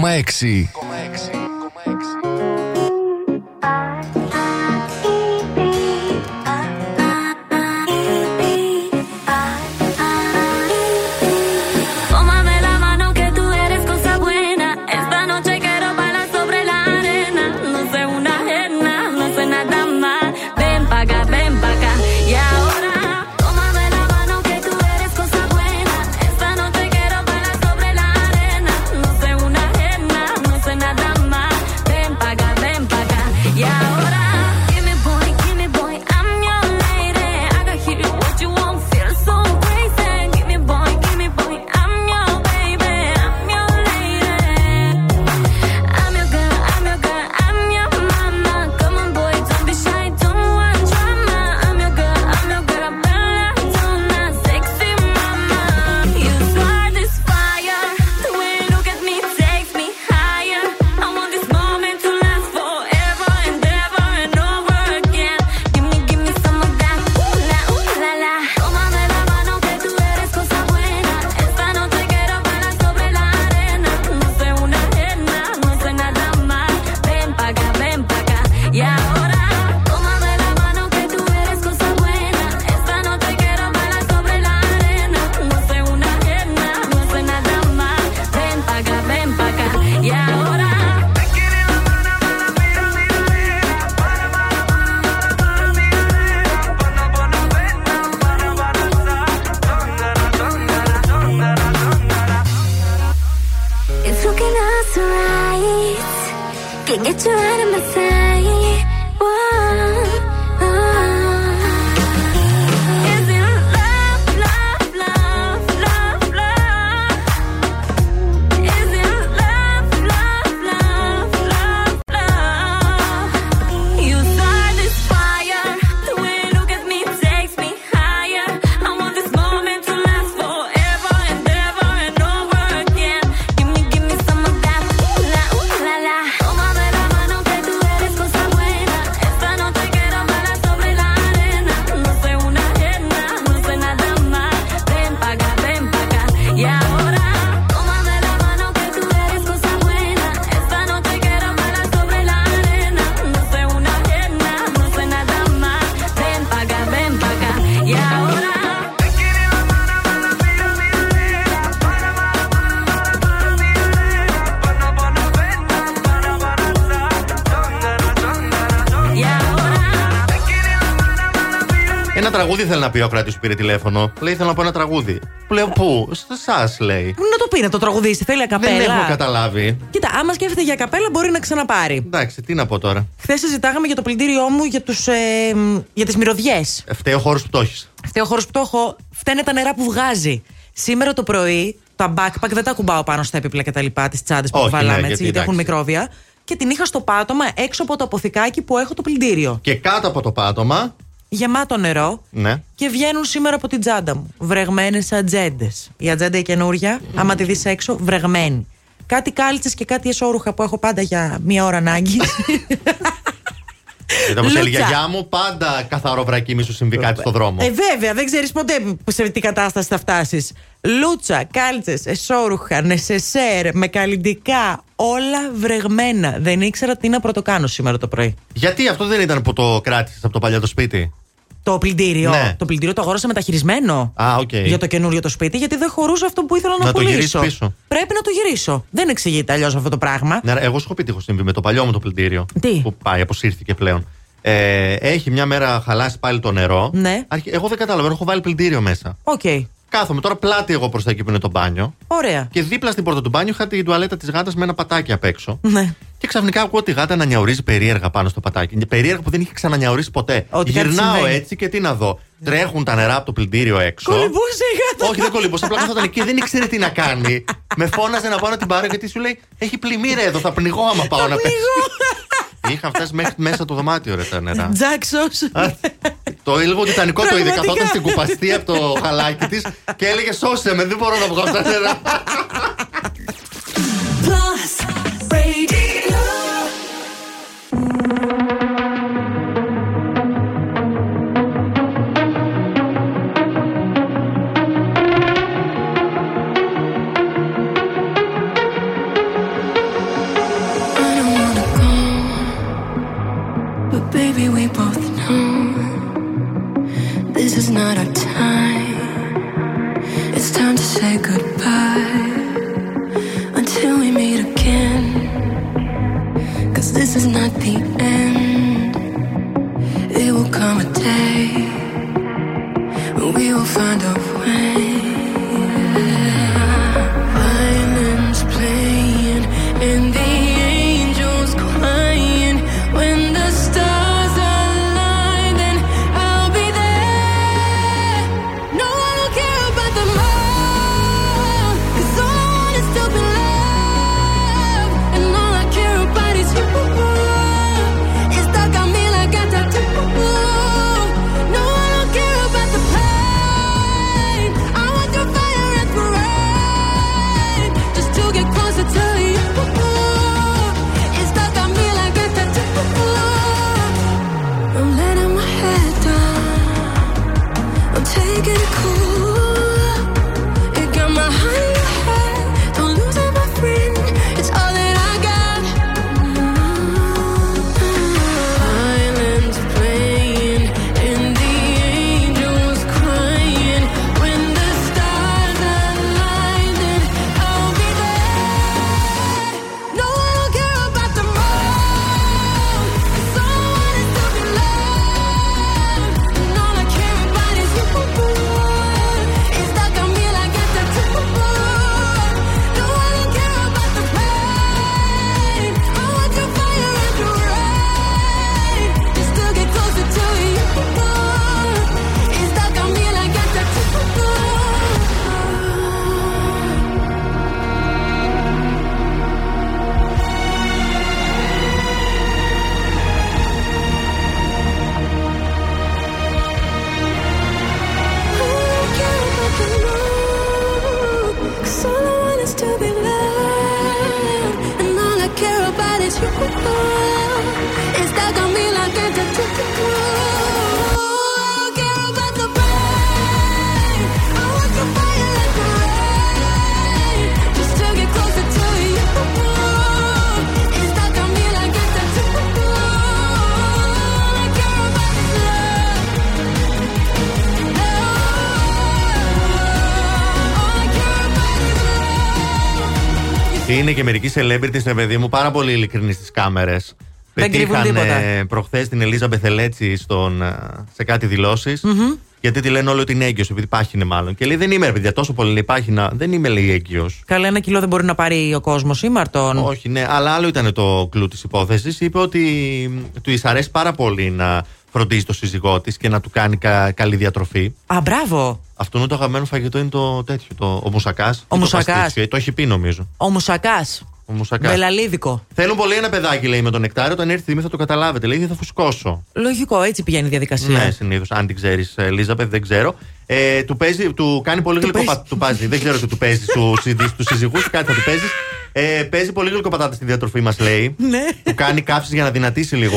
102,6. Ένα τραγούδι θέλει να πει ο Κράτη που πήρε τηλέφωνο. Λέει: Θέλω να πω ένα τραγούδι. Που λέω: Πού; Σε εσάς λέει. Να το πει, να το τραγουδήσει. Θέλει ακαπέλα. Δεν έχω καταλάβει. Κοίτα, άμα σκέφτεται για καπέλα, μπορεί να ξαναπάρει. Εντάξει, τι να πω τώρα. Χθες συζητάγαμε για το πλυντήριό μου για, τους, ε, μ, για τις μυρωδιές. Ε, Φταίει ο χώρος που το έχει. Φταίει ο χώρος που το έχω. Φταίνε τα νερά που βγάζει. Σήμερα το πρωί τα backpack δεν τα κουμπάω πάνω στα έπιπλα και τα λοιπά, τις τσάντες που Όχι, βάλαμε ναι, έτσι, γιατί γιατί έχουν εντάξει. μικρόβια. Και την είχα στο πάτωμα έξω από το αποθηκάκι που έχω το πλυντήριο. Και κάτω από το πάτωμα. Γεμάτο νερό Ναι. και βγαίνουν σήμερα από την τσάντα μου. Βρεγμένες ατζέντες. Η ατζέντα η καινούρια, άμα τη δεις έξω, βρεγμένη. Κάτι κάλτσες και κάτι εσόρουχα που έχω πάντα για μία ώρα ανάγκη. Ήταν όπως έλεγε η Λούτσα. γιαγιά μου, πάντα καθαρό βρακί μη σου συμβεί κάτι στο δρόμο. Ε, βέβαια, δεν ξέρεις ποτέ σε τι κατάσταση θα φτάσεις. Λούτσα, κάλτσες, εσόρουχα, νεσεσέρ, με καλλιντικά, όλα βρεγμένα. Δεν ήξερα τι να πρωτοκάνω σήμερα το πρωί. Γιατί αυτό δεν ήταν που το κράτησες από το παλιό το σπίτι; Το πλυντήριο. Ναι. Το πλυντήριο το αγόρασα μεταχειρισμένο. Α, οκ. Για το καινούριο το σπίτι, γιατί δεν χωρούσε αυτό που ήθελα να, Να το πουλήσω. γυρίσεις πίσω. Πρέπει να το γυρίσω. Δεν εξηγείται αλλιώς αυτό το πράγμα. Ναι, ρε, εγώ σου έχω πει τι έχει συμβεί με το παλιό μου το πλυντήριο. Τι; Που πάει, αποσύρθηκε πλέον. Ε, έχει μια μέρα χαλάσει πάλι το νερό. Ναι. Αρχι- Εγώ δεν καταλαβαίνω, έχω βάλει πλυντήριο μέσα. Οκ. Κάθομαι τώρα πλάτη εγώ προς τα εκεί που είναι το μπάνιο. Ωραία. Και δίπλα στην πόρτα του μπάνιου είχα την τουαλέτα της γάτας με ένα πατάκι απ' έξω. Ναι. Και ξαφνικά ακούω τη γάτα να νιαουρίζει περίεργα πάνω στο πατάκι. Είναι Περίεργα που δεν είχε ξανανιαουρίσει ποτέ. Ότι κάτι Γυρνάω συμβαίνει. έτσι και τι να δω. Τρέχουν τα νερά από το πλυντήριο έξω. Κολυμπούσε η γάτα. Όχι, δεν κολυμπούσε. Απλά καθόταν εκεί δεν ήξερε τι να κάνει. Με φώναζε να πάω να την πάρω γιατί σου λέει Έχει πλημμύρα εδώ, θα πνιγώ άμα πάω να πέσω. Είχα φτάσει μέχρι μέσα το δωμάτιο ρε τα νερά. Τζάξο. Το λίγο τιτανικό το είδε. Πραγματικά. Καθόταν στην κουπαστή από το χαλάκι της και έλεγε Σώσε με, δεν μπορώ να βγω από τα νερά. Not our time. It's time to say goodbye until we meet again. Cause this is not the end. It will come a day when we will find a Είναι και μερικοί celebrities, ρε παιδί μου, πάρα πολύ ειλικρινεί στις κάμερες. Δεν κρύβουν Πετύχαν τίποτα. προχθές την Ελίζα Μπεθελέτσι στον, ε, σε κάτι δηλώσεις, Μμμ. Γιατί τη λένε όλο ότι είναι έγκυος, επειδή πάχινε μάλλον. Και λέει: Δεν είμαι, ρε παιδιά, τόσο πολύ λέει πάχινα. Δεν είμαι, λέει έγκυος. Καλά, ένα κιλό δεν μπορεί να πάρει ο κόσμος ή Μαρτών; Όχι, ναι, αλλά άλλο ήταν το κλου της υπόθεσης. Είπε ότι του της αρέσει πάρα πολύ να φροντίζει το σύζυγό της και να του κάνει κα- καλή διατροφή. Α, μπράβο. Αυτό είναι το αγαπημένο φαγητό, είναι το τέτοιο, το, ο μουσακάς. Ο μουσακάς. Το έχει πει νομίζω. Ο Μουσακάς. Ο μουσακάς. Μπελαλίδικο. Θέλουν πολύ ένα παιδάκι, λέει, με τον νεκτάριο. Όταν έρθει η στιγμή θα το καταλάβετε. Λέει, θα φουσκώσω. Λογικό, έτσι πηγαίνει η διαδικασία. Ναι, συνήθως. Αν την ξέρεις, Ελίζαπεθ, δεν ξέρω. Ε, του, παίζει, του κάνει πολύ γλυκό πατάτα. Του πάζει, δεν ξέρω τι του παίζει στου του σύζυγου, κάτι θα του παίζεις. Ε, παίζει πολύ γλυκό πατάτα στη διατροφή μας, λέει. Ναι. του κάνει κάψει για να δυνατήσει λίγο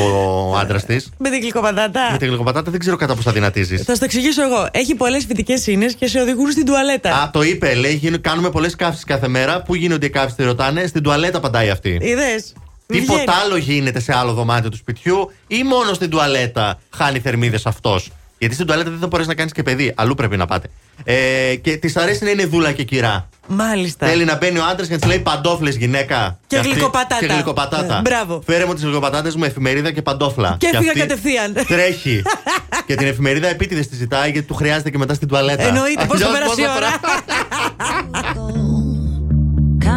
ο άντρας της. Με την γλυκοπατάτα. Με τη γλυκοπατάτα δεν ξέρω κατά πώς θα δυνατίζεις. Θα σου το εξηγήσω εγώ. Έχει πολλές φυτικέ ίνε και σε οδηγούν στην τουαλέτα. Α, το είπε, λέει, γίν- κάνουμε πολλές καύσεις κάθε μέρα. Πού γίνονται οι καύσεις, τη ρωτάνε. Στην τουαλέτα παντάει αυτή. Είδες. Τίποτα άλλο γίνεται σε άλλο δωμάτιο του σπιτιού ή μόνο στην τουαλέτα χάνει θερμίδες αυτός; Γιατί στην τουαλέτα δεν θα μπορέσει να κάνεις και παιδί. Αλλού πρέπει να πάτε. Ε, και της αρέσει να είναι δούλα και κυρά. Μάλιστα. Θέλει να μπαίνει ο άντρας και να της λέει παντόφλες γυναίκα. Και αυτή- γλυκοπατάτα. Και γλυκοπατάτα. Ε, μπράβο. Φέρε μου τις γλυκοπατάτες μου, εφημερίδα και παντόφλα. Και έφυγα αυτή κατευθείαν. Τρέχει. και την εφημερίδα επίτηδες τη ζητάει γιατί του χρειάζεται και μετά στην τουαλέτα. Εννοείται, πώς θα Αλλιώς περάσει η πώς θα ώρα.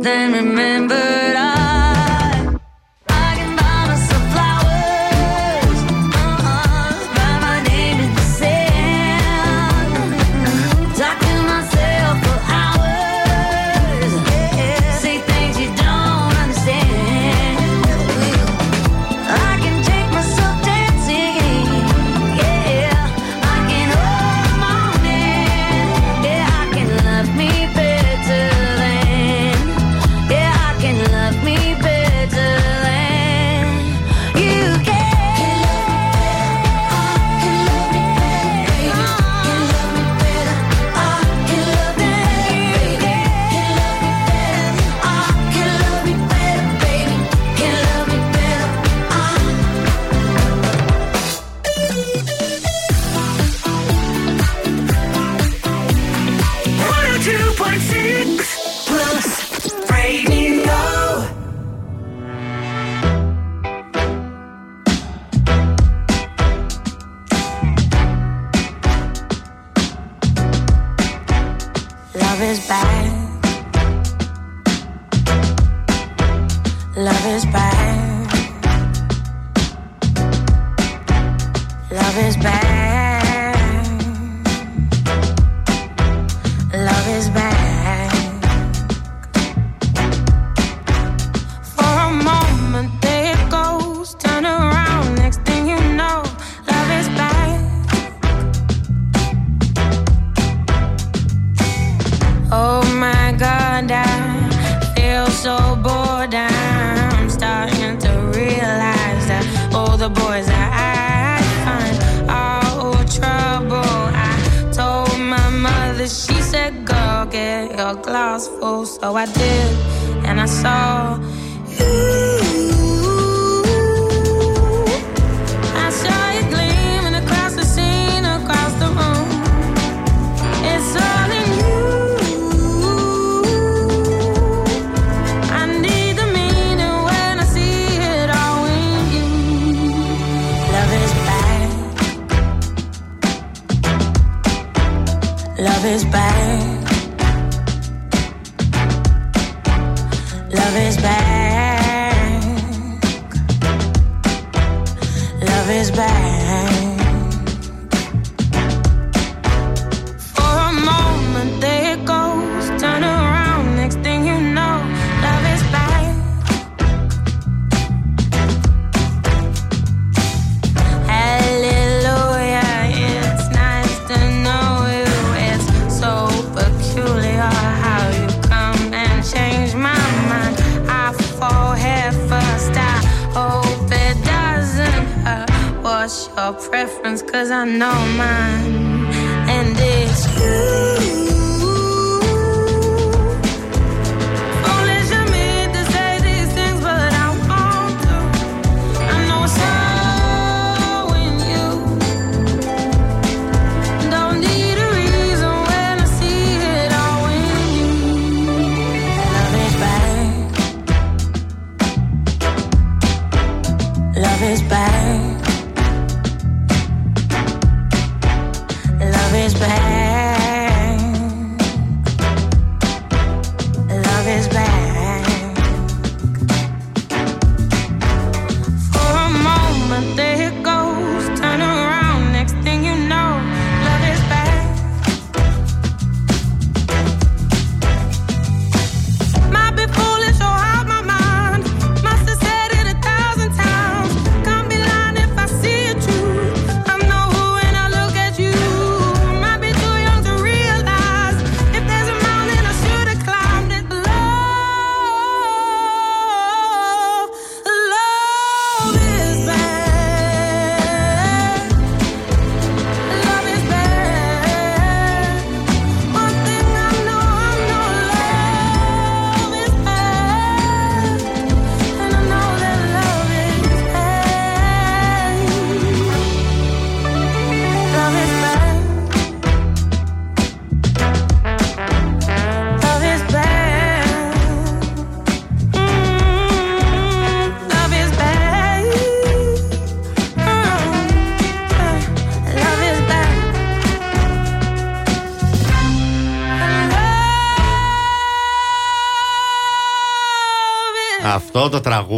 then remember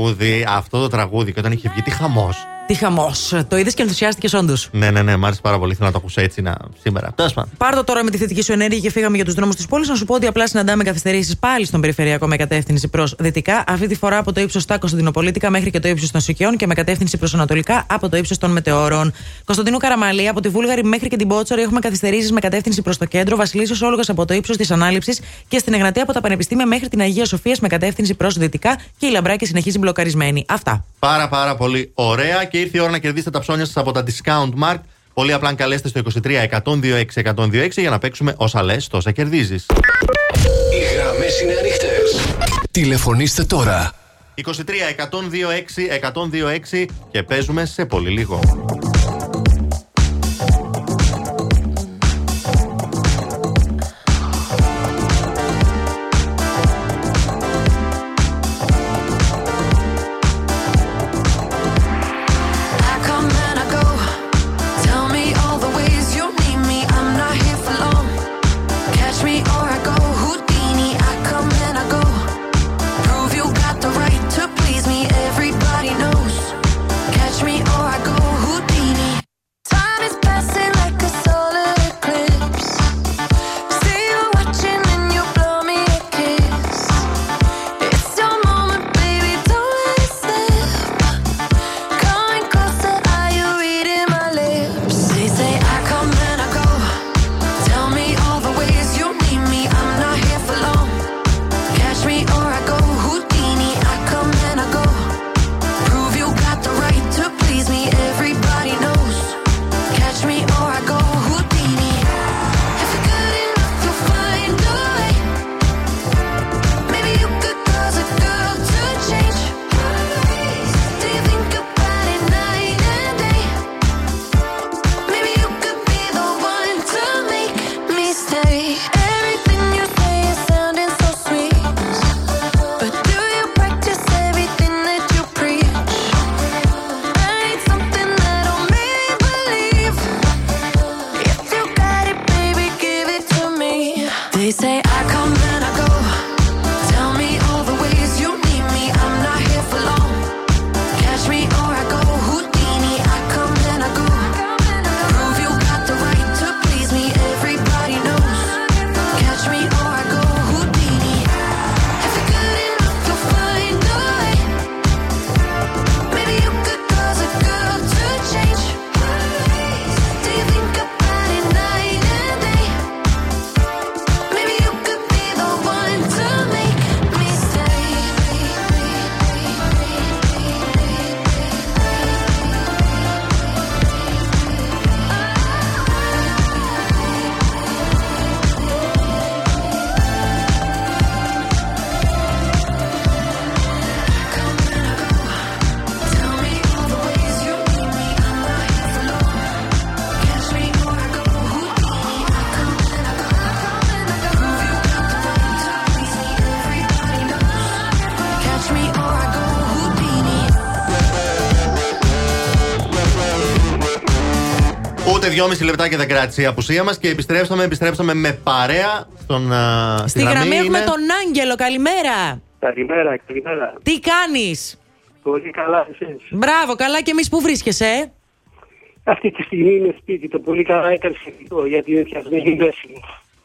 τραγούδι, αυτό το τραγούδι και όταν είχε βγει, τι χαμός. Τι χαμός. Το είδες και ενθουσιάστηκες όντως. Ναι, ναι, ναι, μ' άρεσε πάρα πολύ. Θέλω να το ακούσω έτσι να... σήμερα. Τέλος πάντων. Πάρ' το τώρα με τη θετική σου ενέργεια και φύγαμε για τους δρόμους της πόλης. Να σου πω ότι απλά συναντάμε καθυστερήσεις πάλι στον περιφερειακό με κατεύθυνση προς δυτικά. Αυτή τη φορά από το ύψος στα Κωνσταντινοπολίτικα μέχρι και το ύψος των Σικιών και με κατεύθυνση προς ανατολικά από το ύψος των Μετεωρών. Κωνσταντινού Καραμαλή από τη Βούλγαρη μέχρι και την Πότσορη έχουμε καθυστερήσεις με κατεύθυνση προς το κέντρο. Βασιλίσιο Όλογα από το ύψος της Ανάληψης και στην Εγνατία από τα Πανεπιστήμια μέχρι την Αγία Σοφίας με κατεύθυνση προς δυτικά και η Λαμπράκη συνεχίζει μπλοκαρισμένη. Αυτά. Πάρα πάρα πολύ ωραία και ήρθε η ώρα να κερδίσετε τα ψώνια σας από τα Discount Mark. Πολύ απλά αν καλέσετε στο 23 126 126 για να παίξουμε όσα λες, τόσα κερδίζεις. Οι γραμμές είναι ανοιχτές. Τηλεφωνήστε τώρα. 23 126 126 και παίζουμε σε πολύ λίγο. Δυόμιση λεπτάκια δεν κράτησε η απουσία μας και επιστρέψαμε, επιστρέψαμε με παρέα στον. α, Στη γραμμή έχουμε είναι- τον Άγγελο. Καλημέρα. Καλημέρα, καλημέρα. Τι κάνεις; Πολύ καλά, εσείς. Μπράβο, καλά και εμείς που βρίσκεσαι. ε; Αυτή τη στιγμή είναι σπίτι. Το πολύ καλά έκανε σχετικό γιατί είναι φτιαγμένη η μέση μου.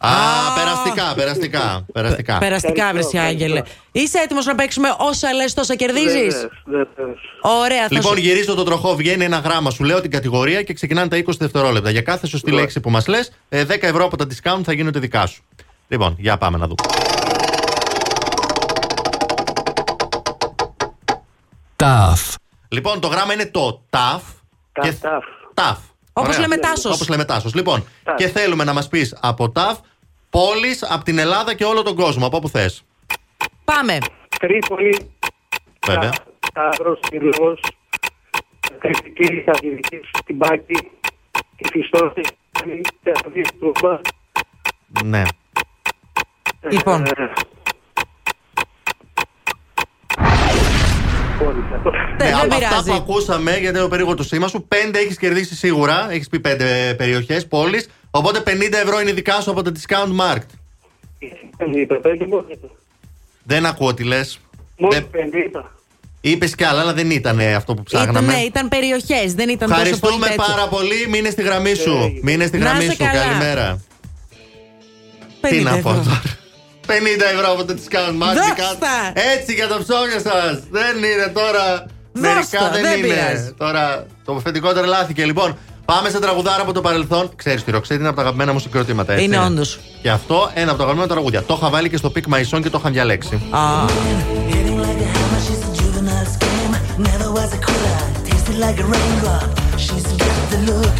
Α, περαστικά, περαστικά. περαστικά. Περαστικά, βρεσιά Άγγελε. Είσαι έτοιμος να παίξουμε όσα λες, τόσα κερδίζεις; Βεβαίως, βεβαίως. Ωραία, θα Λοιπόν, σου... γυρίζω το τροχό, βγαίνει ένα γράμμα. Σου λέω την κατηγορία και ξεκινάνε τα 20 δευτερόλεπτα. Για κάθε σωστή λέξη που μας λες, 10 ευρώ από τα discount θα γίνονται δικά σου. Λοιπόν, για πάμε να δούμε. Ταφ. Λοιπόν, το γράμμα είναι το ταφ. Και... Ταφ. Όπως λέμε Τάσος. Όπως λέμε τάσος. Λοιπόν, και θέλουμε να μας πεις από ταφ πόλει από την Ελλάδα και όλο τον κόσμο. Από όπου θε. Πάμε. Τρίπολη, Βέβαια. Σταύρος, Πυρλός, Κρητική, Χαδιδική, την Πάκη, τη Φιστόση, τη Θεατρική Τούρμπα. Ναι. Λοιπόν. Ναι, από αυτά που ακούσαμε, γιατί το περίγω το σήμα σου, πέντε έχεις κερδίσει σίγουρα. Έχεις πει πέντε περιοχές, πόλεις. Οπότε 50 ευρώ είναι δικά σου από τα discount market. Δεν ακούω τι λες. Μόνο πέντε είπα. Είπες κι άλλα, αλλά δεν ήταν αυτό που Ήταν, ψάχναμε. ναι, ήταν περιοχές, δεν ήταν τόσο πολύ. Ευχαριστούμε τέτοιο. πάρα πολύ. Μείνε στη γραμμή σου. Μείνε στη Να γραμμή είσαι σου. καλά. Καλημέρα. 50 Τι να πω ευρώ. τώρα. 50 ευρώ από το discount market. Δώστα. Έτσι για τα ψώνια σας. Δεν είναι τώρα. Μερικά δεν, δεν είναι. πειράζει. Τώρα το αφεντικό τρελάθηκε. Λοιπόν, πάμε σε τραγουδάρα από το παρελθόν. Ξέρεις τη Ροξέτη είναι από τα αγαπημένα μου συγκροτήματα. Έτσι. Είναι όντως. Και αυτό ένα από τα αγαπημένα τραγούδια. Το είχα βάλει και στο Pick My Song και το είχαν διαλέξει. Hitting like a hammer, she's a juvenile scam. Never was a quitter, tasted like a raindrop. She's got the look.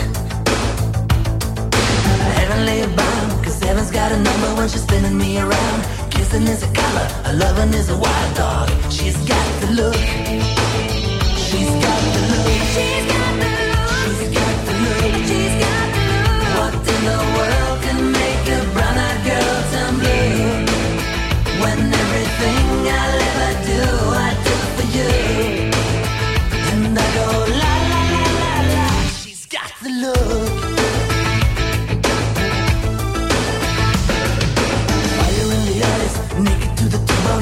Heavenly bound, cause heaven's got a number when she's spinning me around. Kissing is a color, a loving is a wild dog. She's got the look. She's got the look. She's got the look. She's got the look. What in the world can make a brown-eyed girl turn blue? When everything I'll ever do, I do for you.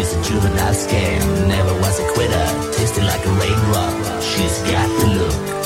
She's a juvenile scam. Never was a quitter, Tasted like a raindrop. She's got the look.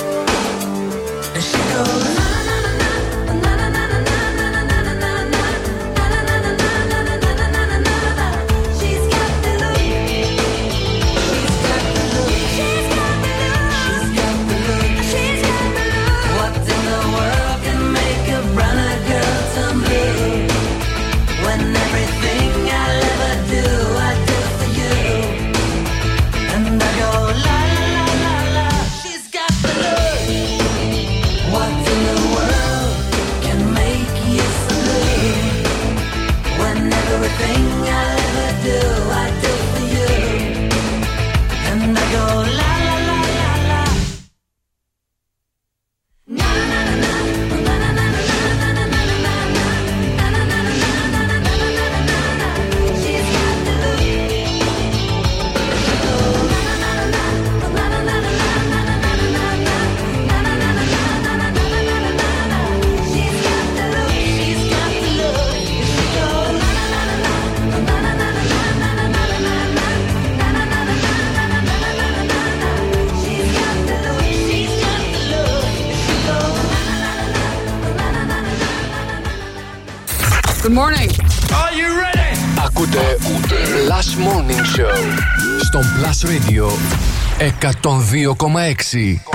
2,6.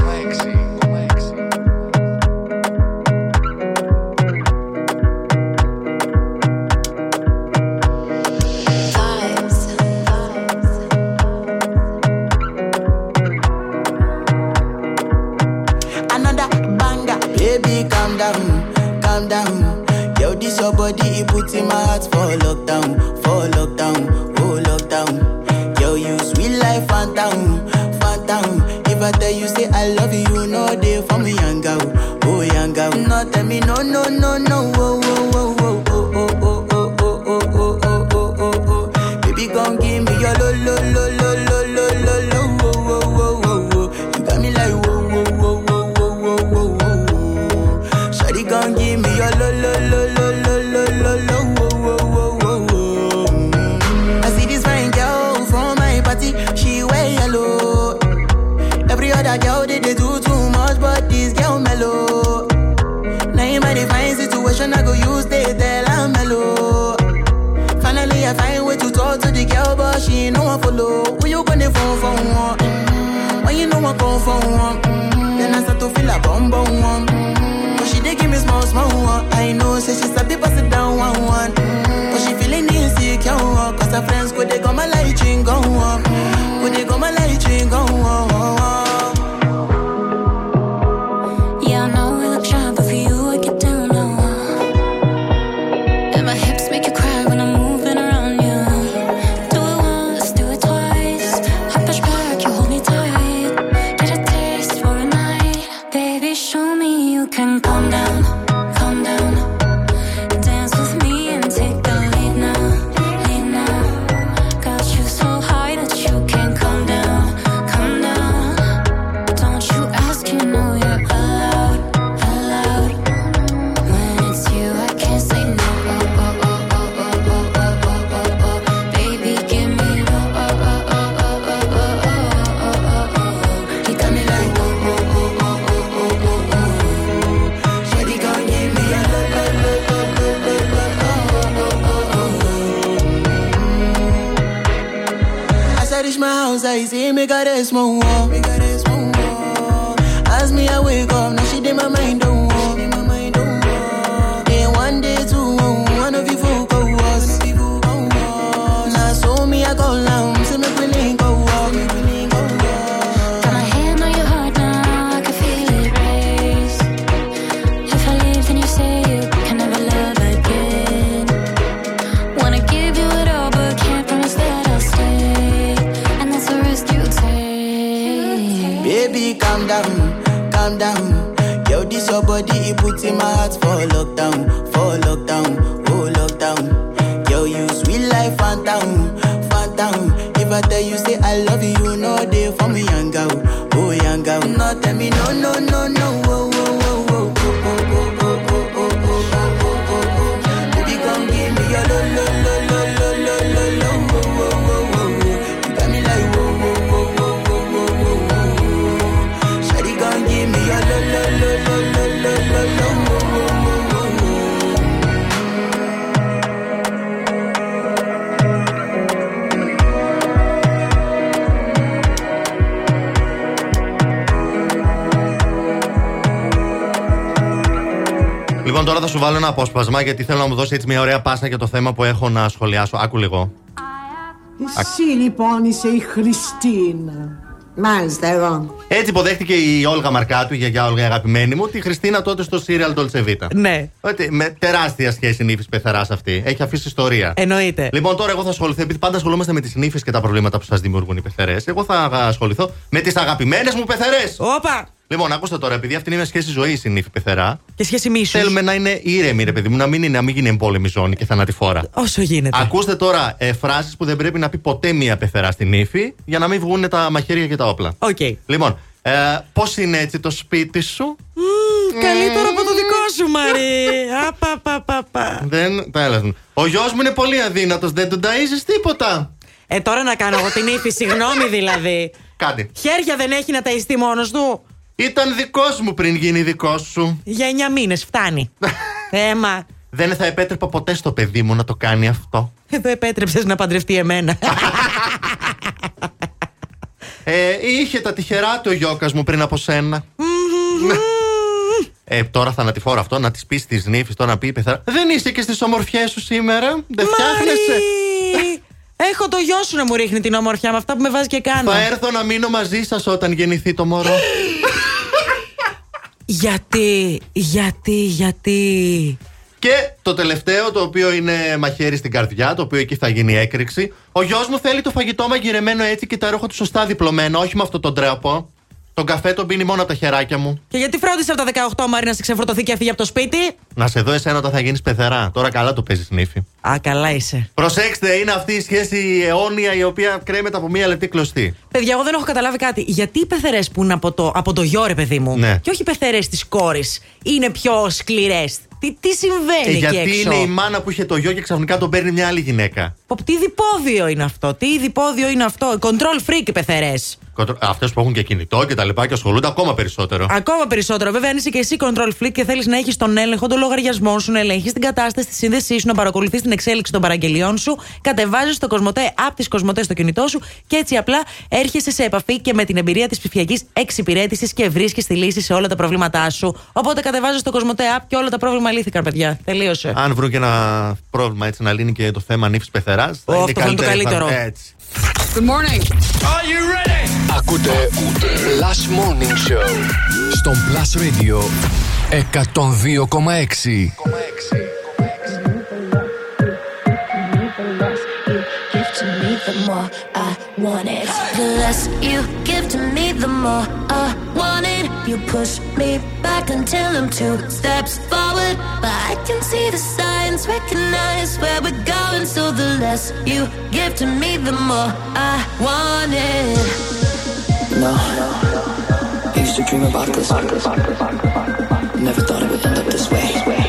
γιατί θέλω να μου δώσει έτσι μια ωραία πάσα για το θέμα που έχω να σχολιάσω. Άκου λίγο. Εσύ λοιπόν είσαι η Χριστίνα. Μάλιστα, εγώ. Έτσι υποδέχτηκε η Όλγα Μαρκάτου, η γιαγιά Όλγα, η αγαπημένη μου, τη Χριστίνα τότε στο Serial Dolce Ναι. Ότι με τεράστια σχέση νύφη πεθαρά αυτή. Έχει αφήσει ιστορία. Εννοείται. Λοιπόν, τώρα εγώ θα ασχοληθώ, επειδή πάντα ασχολούμαστε με τις νύφε και τα προβλήματα που σας δημιουργούν οι πεθερές. Εγώ θα ασχοληθώ με τις αγαπημένες μου πεθερές. Όπα! Λοιπόν, ακούστε τώρα, επειδή αυτή είναι μια σχέση ζωής η νύφη πεθερά, και σχέση μίσου. Θέλουμε να είναι ήρεμη ρε παιδί μου, να μην, είναι, να μην γίνει εμπόλεμη ζώνη και θανατηφόρα. Όσο γίνεται. Ακούστε τώρα ε, φράσεις που δεν πρέπει να πει ποτέ μία πεθερά στην ύφη για να μην βγουν τα μαχαίρια και τα όπλα. Okay. Λοιπόν, ε, πώς είναι έτσι το σπίτι σου; Mm, mm. καλύτερο από το δικό σου, Μαρή. Απαπαπαπα. Δεν. Τα Ο γιος μου είναι πολύ αδύνατος, δεν τον ταζει τίποτα. Ε, τώρα να κάνω εγώ την ύφη, συγγνώμη δηλαδή. Κάτι. Χέρια δεν έχει να ταΐστεί μόνος του; Ήταν δικός μου πριν γίνει δικός σου. Για εννιά μήνες, φτάνει. Ε, Έμα. Δεν θα επέτρεπα ποτέ στο παιδί μου να το κάνει αυτό. Εδώ επέτρεψες να παντρευτεί εμένα. ε, είχε τα τυχερά του ο γιώκας μου πριν από σένα. Ε, τώρα θανατηφόρο αυτό, να τη πει τη νύφη, τώρα να πει πεθαρά. Δεν είσαι και στι ομορφιέ σου σήμερα. Δεν φτιάχνεσαι. Έχω το γιο σου να μου ρίχνει την ομορφιά με αυτά που με βάζει και κάνω. Θα έρθω να μείνω μαζί σα όταν γεννηθεί το μωρό. Γιατί, γιατί, γιατί; Και το τελευταίο, το οποίο είναι μαχαίρι στην καρδιά, το οποίο εκεί θα γίνει έκρηξη. Ο γιος μου θέλει το φαγητό μαγειρεμένο έτσι και τα ρούχα του σωστά διπλωμένο, όχι με αυτό τον τρέπο. Τον καφέ τον πίνει μόνο από τα χεράκια μου. Και γιατί φρόντισε από τα 18 Μάρι να σε ξεφορτωθεί και έφυγε από το σπίτι; Να σε δω εσένα όταν θα γίνεις πεθερά. Τώρα καλά το παίζεις νύφη. Α, καλά είσαι. Προσέξτε, είναι αυτή η σχέση αιώνια η οποία κρέμεται από μία λεπτή κλωστή. Παιδιά, εγώ δεν έχω καταλάβει κάτι. Γιατί οι πεθερές που είναι από το, από το γιο, ρε παιδί μου, Ναι. και όχι οι πεθερές της κόρης, είναι πιο σκληρές; Τι, τι συμβαίνει Ε, εκεί γιατί έξω; είναι η μάνα που είχε το γιο και ξαφνικά τον παίρνει μια άλλη γυναίκα. Πω, Τι διπόδιο είναι αυτό, τι διπόδιο είναι αυτό; Control freak οι πεθερές. Αυτές που έχουν και κινητό και τα λοιπά και ασχολούνται ακόμα περισσότερο. Ακόμα περισσότερο. Βέβαια, αν είσαι και εσύ control freak και θέλεις να έχεις τον έλεγχο των λογαριασμών σου, να ελέγχεις την κατάσταση τη σύνδεσή σου, να παρακολουθείς την εξέλιξη των παραγγελιών σου, κατεβάζεις το Κοσμοτέ από της Κοσμοτέ στο κινητό σου και έτσι απλά έρχεσαι σε επαφή και με την εμπειρία της ψηφιακής εξυπηρέτησης και βρίσκεις τη λύση σε όλα τα προβλήματά σου. Οπότε κατεβάζεις το Κοσμοτέ app και όλα τα πρόβλημα λύθηκαν, παιδιά. Τελείωσε. Αν βρουν και ένα πρόβλημα έτσι να λύνει και το θέμα νύφης πεθεράς. Ω, αυτό θα είναι το καλύτερο. Έτσι. Good morning. Are you ready? Ακούτε Last Morning Show στον Plus Radio 102,6. give to me, the more I want it. The less you give to me, the more I want it. You push me back until I'm two steps forward. But I can see the signs, recognize where we're going. So the less you give to me, the more I want it. No. I used to dream about this. Never thought it would end up this way.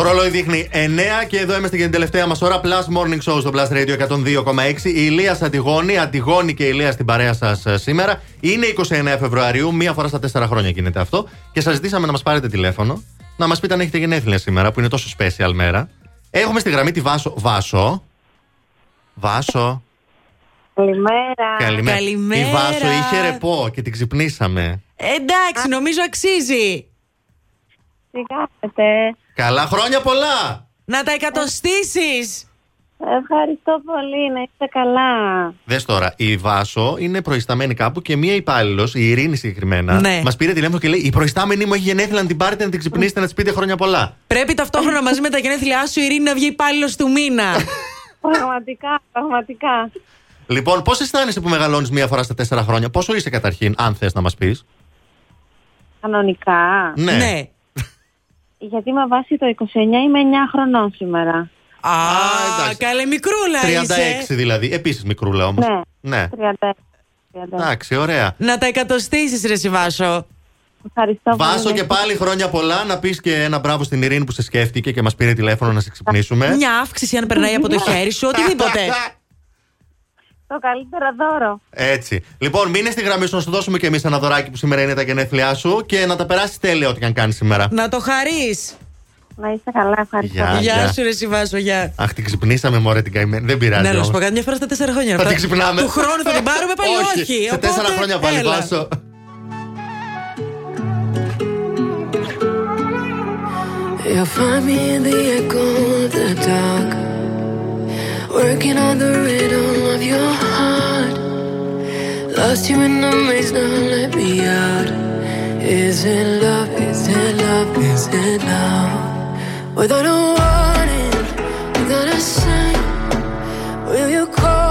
Το ρολόι δείχνει 9 και εδώ είμαστε για την τελευταία μας ώρα. Plus Morning Show στο Plus Radio 102,6. Η Ηλία Αντιγόνη, Αντιγόνη και η Ηλία στην παρέα σας σήμερα. Είναι 29 Φεβρουαρίου, μία φορά στα 4 χρόνια γίνεται αυτό. Και σας ζητήσαμε να μας πάρετε τηλέφωνο, να μας πείτε αν έχετε γενέθλια σήμερα, που είναι τόσο special μέρα. Έχουμε στη γραμμή τη Βάσο. Βάσο. Βάσο. Καλημέρα. Καλημέρα. Καλημέρα. Η Βάσο είχε ρεπό και την ξυπνήσαμε. Εντάξει, νομίζω αξίζει. Τι κάνετε. Καλά χρόνια πολλά! Να τα εκατοστήσεις. Ευχαριστώ πολύ, να είστε καλά. Δες τώρα, η Βάσο είναι προϊσταμένη κάπου και μία υπάλληλος, η Ειρήνη συγκεκριμένα, Ναι. μας πήρε τηλέφωνο και λέει: Η προϊστάμενη μου έχει γενέθλια να την πάρετε, να την ξυπνήσετε, να της πείτε χρόνια πολλά. Πρέπει ταυτόχρονα μαζί με τα γενέθλιά σου η Ειρήνη να βγει υπάλληλος του μήνα. Πραγματικά, πραγματικά. Λοιπόν, πώς αισθάνεσαι που μεγαλώνεις μία φορά στα τέσσερα χρόνια, πόσο είσαι καταρχήν, αν θες να μας πεις; Κανονικά. Ναι. Γιατί με βάση το 29 είμαι 9 χρονών σήμερα. Α, καλέ μικρούλα 36 είσαι. δηλαδή. Επίσης μικρούλα όμως. Ναι. ναι. 36. 36. Εντάξει, ωραία. Να τα εκατοστήσεις ρε Σιβάσο. Ευχαριστώ Βάσο πολύ. και πάλι χρόνια πολλά. Να πεις και ένα μπράβο στην Ειρήνη που σε σκέφτηκε και μας πήρε τηλέφωνο να σε ξυπνήσουμε. Μια αύξηση αν περνάει από το χέρι σου, οτιδήποτε. Το καλύτερο δώρο. Έτσι. Λοιπόν, μείνε στη γραμμή σου να σου δώσουμε και εμείς ένα δωράκι που σήμερα είναι τα γενέθλιά σου και να τα περάσεις τέλεια ό,τι και αν κάνεις σήμερα. Να το χαρείς. Να είστε καλά, ευχαριστώ. Γεια, Γεια γεια. σου ρε Σιβάσο, γεια. Αχ, την ξυπνήσαμε, μωρέ την καημένη. Δεν πειράζει. Ναι, να σου όμως. πω κάτι, μια φορά στα τέσσερα χρόνια. Θα ρε, την ξυπνάμε. Του χρόνου θα την πάρουμε πάλι όχι. Σε οπότε, τέσσερα χρόνια πάλι, έλα. Βάσο. You'll find me in the echo of the dark, working on the rhythm of your heart. Lost you in the maze, now let me out. Is it love? Is it love? Is it love? Without a warning, without a sign, will you call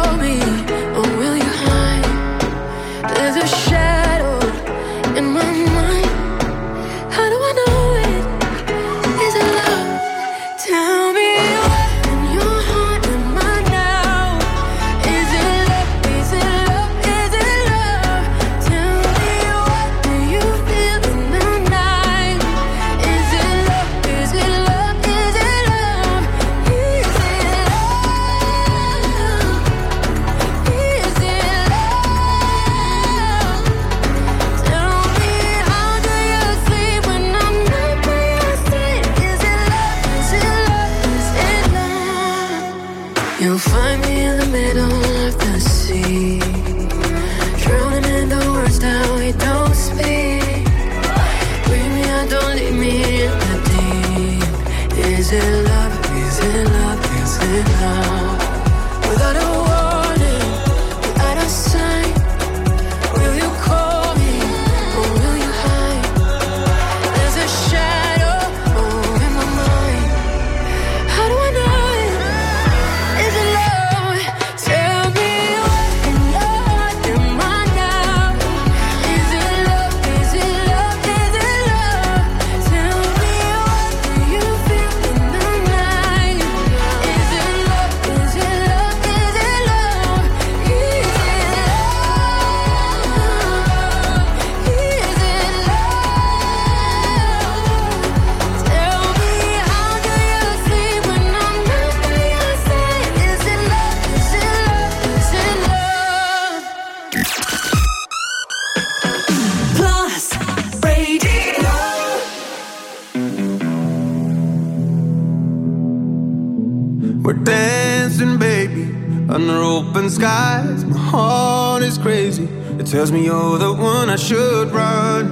skies. My heart is crazy. It tells me you're the one I should run.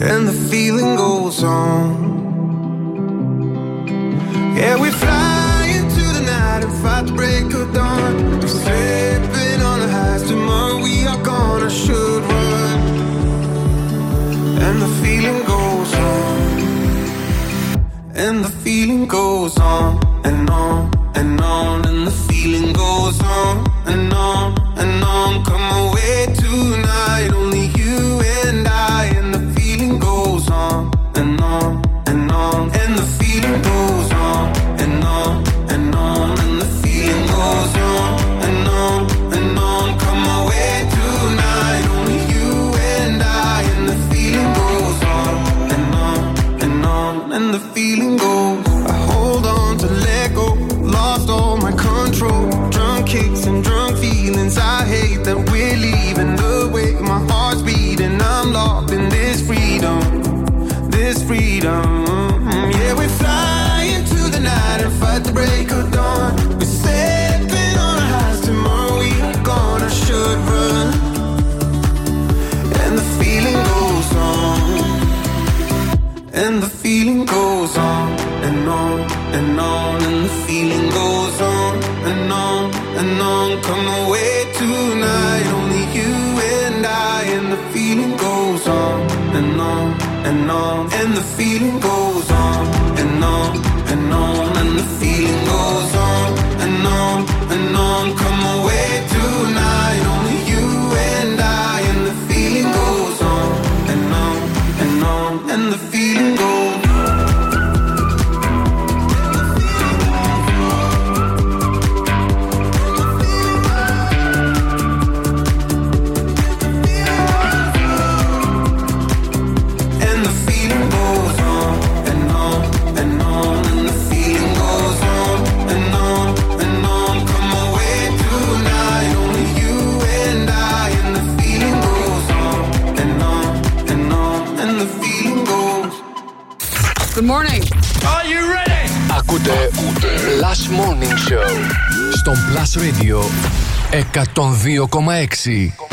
And the feeling goes on. Yeah, we fly into the night and fight the break of dawn. We're slipping on the highs. Tomorrow we are gone. I should run. And the feeling goes on. And the feeling goes on and on and on. And the feeling goes on and on and on. Come away Radio 102,6.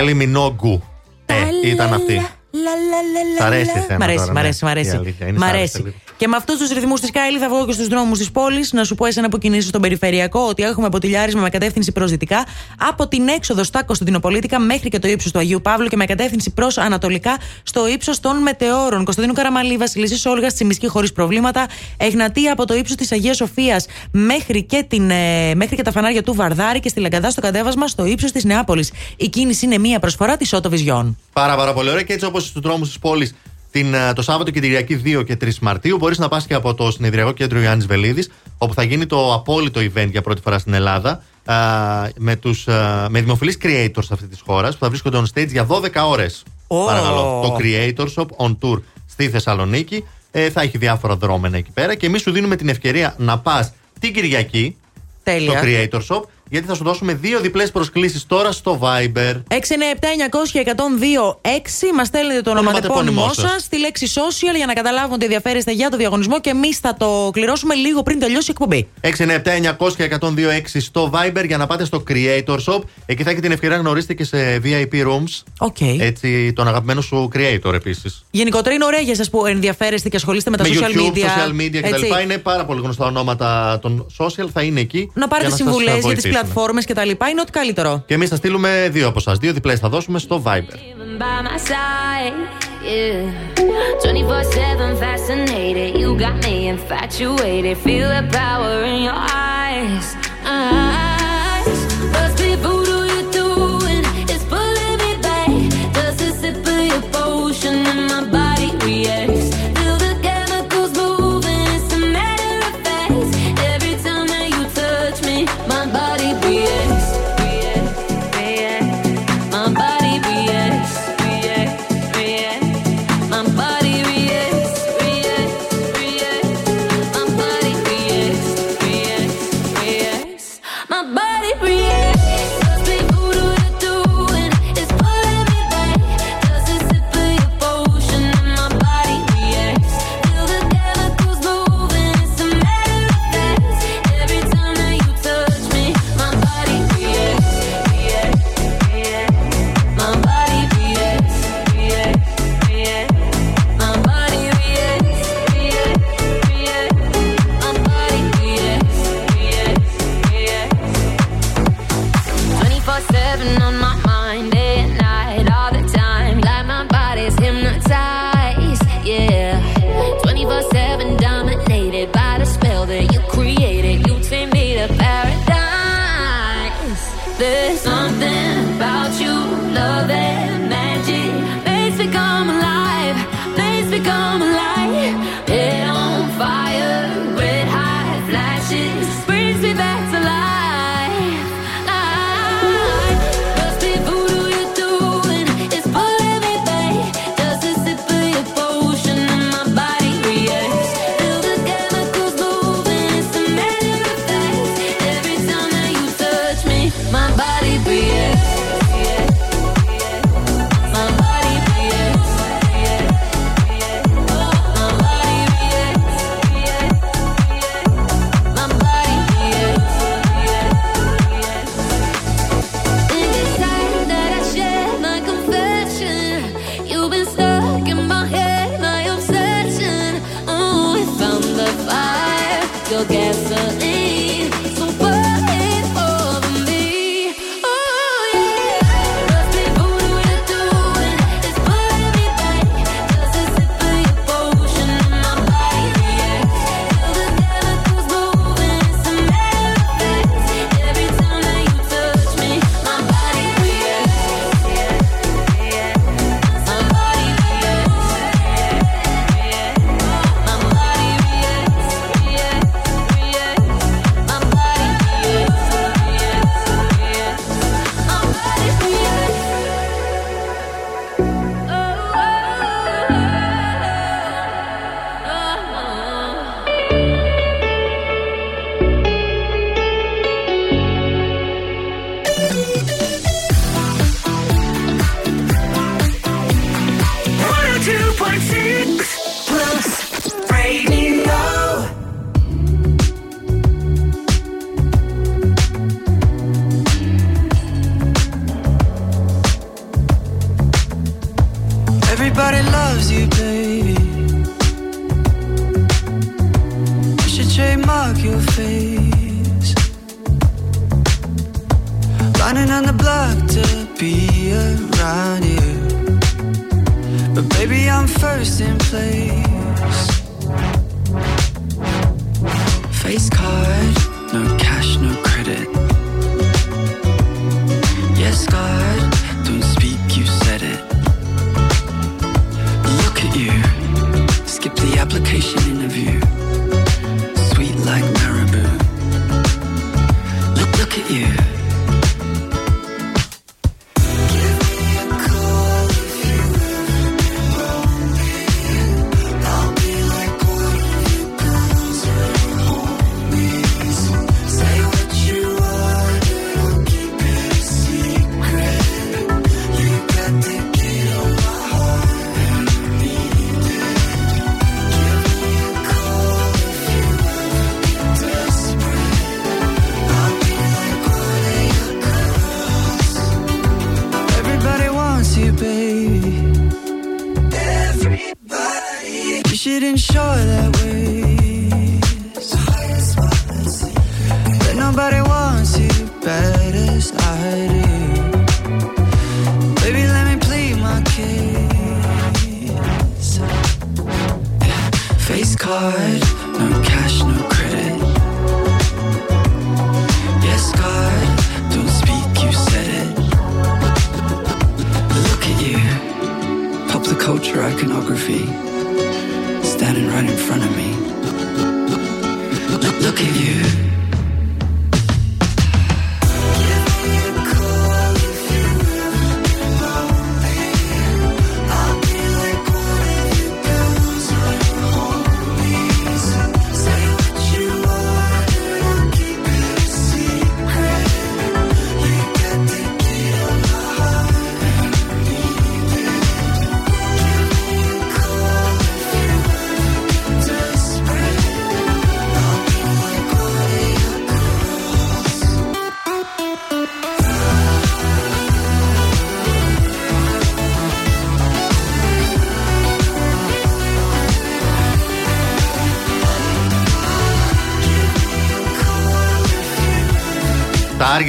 Κάλι Μινόγκου. Ε, ήταν αυτή. Σ' αρέσει εσένα Μ' αρέσει, τώρα, μ' ναι. αρέσει, μ' Η αρέσει. Αλήθεια είναι, Μ' σ' άρεσε αρέσει. λίγο. Και με αυτούς τους ρυθμούς της Κάιλι θα βγω και στους δρόμους της πόλης να σου πω εσένα που κινείσαι στον περιφερειακό ότι έχουμε ποτηλιάρισμα με κατεύθυνση προς δυτικά από την έξοδο στα Κωνσταντινοπολίτικα μέχρι και το ύψος του Αγίου Παύλου και με κατεύθυνση προς ανατολικά στο ύψος των Μετεώρων. Κωνσταντίνου Καραμαλή, Βασιλίση Όλγας, Τσιμισκή χωρίς προβλήματα. Εγνατία από το ύψος της Αγίας Σοφίας μέχρι, και την, ε, μέχρι και τα φανάρια του Βαρδάρη και στη Λαγκαδά στο κατέβασμα στο ύψος της Νεάπολης. Η κίνηση είναι μία προσφορά της Ότο Vision. Πάρα, πάρα πολύ ωραία. Και έτσι όπως στους δρόμους της πόλης την, ε, το Σάββατο και Κυριακή 2 και 3 Μαρτίου μπορείς να πας και από το συνεδριακό κέντρο Ιωάννης Βελίδης, όπου θα γίνει το απόλυτο event για πρώτη φορά στην Ελλάδα ε, με, τους, ε, με δημοφιλείς creators αυτής της χώρας που θα βρίσκονται on stage για 12 ώρες oh. παρακαλώ, το Creator Shop on Tour στη Θεσσαλονίκη ε, θα έχει διάφορα δρόμενα εκεί πέρα και εμείς σου δίνουμε την ευκαιρία να πας την Κυριακή Τέλεια. στο Creator Shop γιατί θα σου δώσουμε δύο διπλές προσκλήσεις τώρα στο Viber. 697-900-102-6. Μας στέλνετε το ονοματεπώνυμό σας στη λέξη social για να καταλάβουν ότι ενδιαφέρεστε για το διαγωνισμό και εμείς θα το κληρώσουμε λίγο πριν τελειώσει η εκπομπή. 697-900-102-6 στο Viber για να πάτε στο Creator Shop. Εκεί θα έχετε την ευκαιρία να γνωρίσετε και σε VIP Rooms. Okay. Έτσι, τον αγαπημένο σου Creator επίσης. Γενικότερα είναι ωραία για εσάς που ενδιαφέρεστε και ασχολείστε με τα με social YouTube, media. social media κτλ. Είναι πάρα πολύ γνωστά ονόματα των social, θα είναι εκεί. Να πάρετε συμβουλές για τις πλατφόρμε πλατφόρμες λοιπά Είναι ό,τι καλύτερο. Και εμείς θα στείλουμε δύο από εσά. Δύο διπλές θα δώσουμε στο Viber.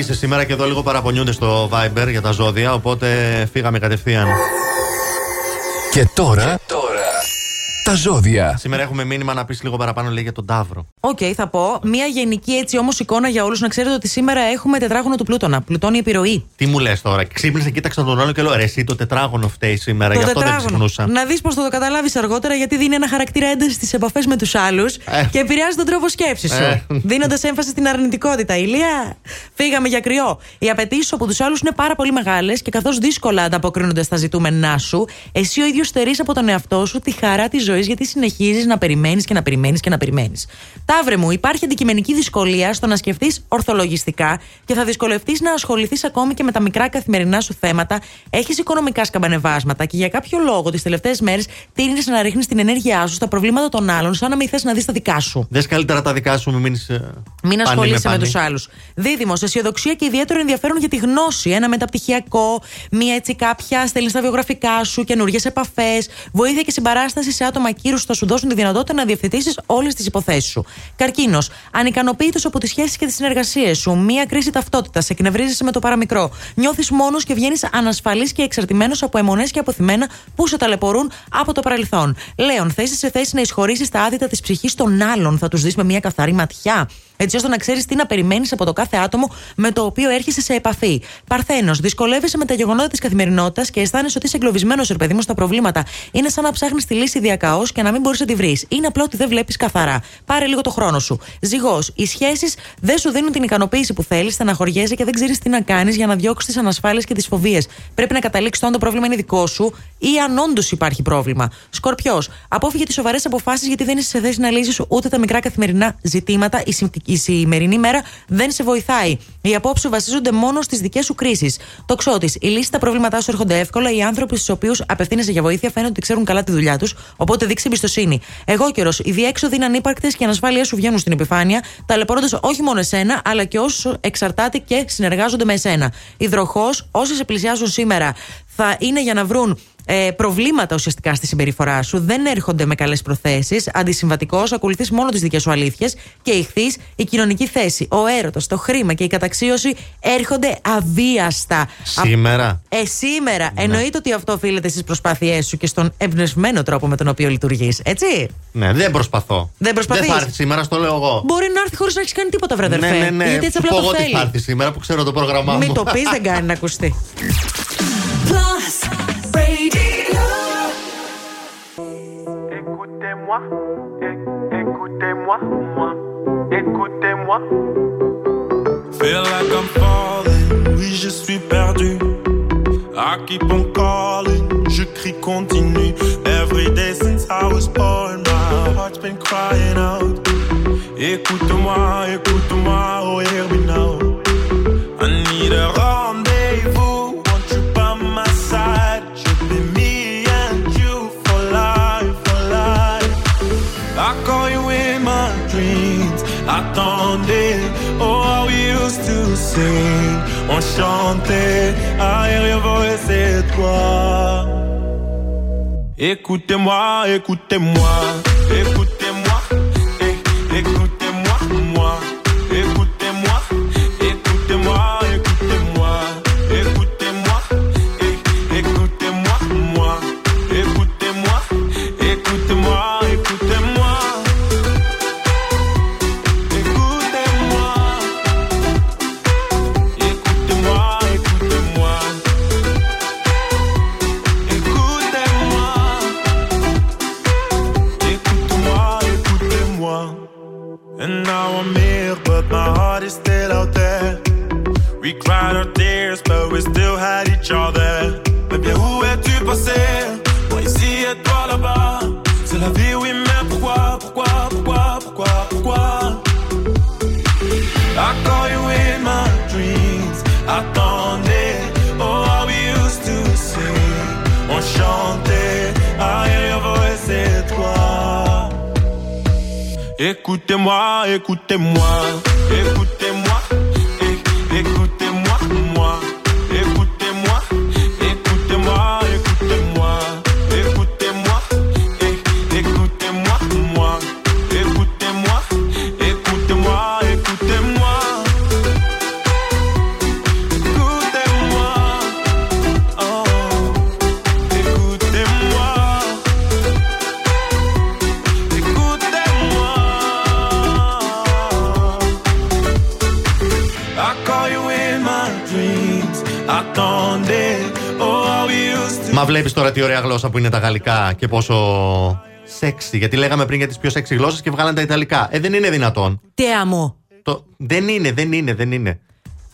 Τα άργησε σήμερα και εδώ λίγο παραπονιούνται στο Viber για τα ζώδια, οπότε φύγαμε κατευθείαν. Και τώρα, τα ζώδια. Σήμερα έχουμε μήνυμα να πεις λίγο παραπάνω λέει για τον Ταύρο. Οκ, θα πω. Μία γενική έτσι όμως εικόνα για όλους να ξέρετε ότι σήμερα έχουμε τετράγωνο του Πλούτωνα. Πλουτώνια επιρροή. Τι μου λες τώρα, ξύπνησα, κοίταξα τον άλλο και λέω ρε, εσύ το τετράγωνο φταίει σήμερα, γι' αυτό δεν ξυπνούσα. Να δεις πώς θα το καταλάβεις αργότερα, γιατί δίνει ένα χαρακτήρα έντασης στις επαφές με τους άλλους Ε. και επηρεάζει τον τρόπο σκέψης σου. Ε. Δίνοντας έμφαση στην αρνητικότητα. Ηλία, φύγαμε για κρυό. Οι απαιτήσει από τους άλλους είναι πάρα πολύ μεγάλες και καθώς δύσκολα ανταποκρίνονται στα ζητούμενά σου, εσύ ο ίδιος στερείς από τον εαυτό σου τη χαρά της ζωής γιατί συνεχίζεις να περιμένεις και να περιμένεις και να περιμένεις. Ταύρε μου, υπάρχει αντικειμενική δυσκολία στο να σκεφτείς ορθολογιστικά και θα δυσκολευτείς να ασχοληθείς ακόμη και με τα μικρά καθημερινά σου θέματα. Έχεις οικονομικά σκαμπανεβάσματα και για κάποιο λόγο τις τελευταίες μέρες τείνεις να ρίχνεις την ενέργειά σου στα προβλήματα των άλλων, σαν να μην θες να δεις τα δικά σου. Δες καλύτερα τα δικά σου, μην μείνεις. Μην ασχολείσαι με, τους άλλους. Δίδυμος, αισιοδοξία και ιδιαίτερο ενδιαφέρον για τη γνώση. Ένα μεταπτυχιακό, μία έτσι κάποια, στέλνεις τα βιογραφικά σου, καινούριε επαφές, βοήθεια και συμπαράσταση σε άτομα κύρου που θα σου δώσουν τη δυνατότητα να διευθετήσεις όλες τις υποθέσεις σου. Καρκίνος, ανικανοποίητο από τις σχέσεις και τις συνεργασίες σου. Μία κρίση ταυτότητας, εκνευρίζεσαι με το παραμικρό. Νιώθεις μόνος και βγαίνεις ανασφαλής και εξαρτημένος από αιμονές και αποθυμένα που σε ταλαιπωρούν από το παρελθόν. Λέων, θέσεις σε θέση να εισχωρήσει τα άδυτα της ψυχής των άλλων. Θα τους δεις με μία καθαρή ματιά έτσι ώστε να ξέρεις τι να περιμένεις από το κάθε άτομο με το οποίο έρχεσαι σε επαφή. Παρθένος, δυσκολεύεσαι με τα γεγονότα της καθημερινότητας και αισθάνεσαι ότι είσαι εγκλωβισμένος, ρε παιδί μου, στα προβλήματα. Είναι σαν να ψάχνεις τη λύση διακαώς και να μην μπορείς να τη βρεις. Είναι απλό ότι δεν βλέπεις καθαρά. Πάρε λίγο το χρόνο σου. Ζυγός, οι σχέσεις δεν σου δίνουν την ικανοποίηση που θέλεις, στεναχωριέσαι και δεν ξέρεις τι να κάνεις για να διώξεις τις ανασφάλειες και τις φοβίες. Πρέπει να καταλήξεις το αν το πρόβλημα είναι δικό σου ή αν όντως υπάρχει πρόβλημα. Σκορπιός, απόφυγε τις σοβαρές αποφάσεις γιατί δεν είσαι σε θέση να λύσεις ούτε τα μικρά καθημερινά ζητήματα. Η, συμ- η σημερινή μέρα δεν σε βοηθάει. Οι απόψεις σου βασίζονται μόνο στις δικές σου κρίσεις. Το ξώτη, οι λύσει στα προβλήματά σου έρχονται εύκολα. Οι άνθρωποι στους οποίους απευθύνεσαι για βοήθεια φαίνονται ότι ξέρουν καλά τη δουλειά τους, οπότε δείξει εμπιστοσύνη. Εγώ καιρο, οι διέξοδοι είναι ανύπαρκτες και οι ανασφάλειές σου βγαίνουν στην επιφάνεια, ταλαιπωρώντας όχι μόνο εσένα, αλλά και όσους εξαρτάται και συνεργάζονται με εσένα. Υδροχός, όσοι σε πλησιάζουν σήμερα θα είναι για να βρουν ε, προβλήματα ουσιαστικά στη συμπεριφορά σου, δεν έρχονται με καλές προθέσεις. Αντισυμβατικός, ακολουθείς μόνο τις δικές σου αλήθειες. Και ηχθείς, η κοινωνική θέση, ο έρωτα, το χρήμα και η καταξίωση έρχονται αβίαστα. Σήμερα. Ε, σήμερα. Εννοείται ότι αυτό οφείλεται στις προσπάθειές σου και στον εμπνευσμένο τρόπο με τον οποίο λειτουργείς. Έτσι; Ναι, δεν προσπαθώ. Δεν προσπαθείς; Δεν θα έρθει σήμερα, στο λέω εγώ. Μπορεί να έρθει χωρίς να έχεις κάνει τίποτα, βρε αδερφέ. Ναι, ναι, ναι. Γιατί έτσι Σου απλά πω το εγώ τι θέλει. θα έρθει σήμερα που ξέρω το πρόγραμμά μου. Μην το πεις, δεν κάνει να ακουστεί. Écoutez-moi, écoutez-moi, moi, écoutez-moi. Feel like I'm falling, oui je suis perdu. I keep on calling, je crie continue. Every day since I was born, my heart's been crying out. Écoute-moi, écoute-moi, oh hear me now. chose to sing. Enchanté à rien c'est toi. Écoutez-moi, écoutez-moi, écoutez-moi. There. We cried our tears, but we still had each other. Mais bien, où es-tu passé? Moi ici et toi là-bas. C'est la vie, oui, mais pourquoi, pourquoi, pourquoi, pourquoi, pourquoi? I call you in my dreams. Écoutez-moi, écoutez-moi, écoutez-moi, βλέπεις τώρα τι ωραία γλώσσα που είναι τα γαλλικά και πόσο σεξι. Γιατί λέγαμε πριν για τις πιο σεξι γλώσσες και βγάλαν τα ιταλικά. Ε, δεν είναι δυνατόν. Τι άμμο. Το... Δεν είναι, δεν είναι, δεν είναι.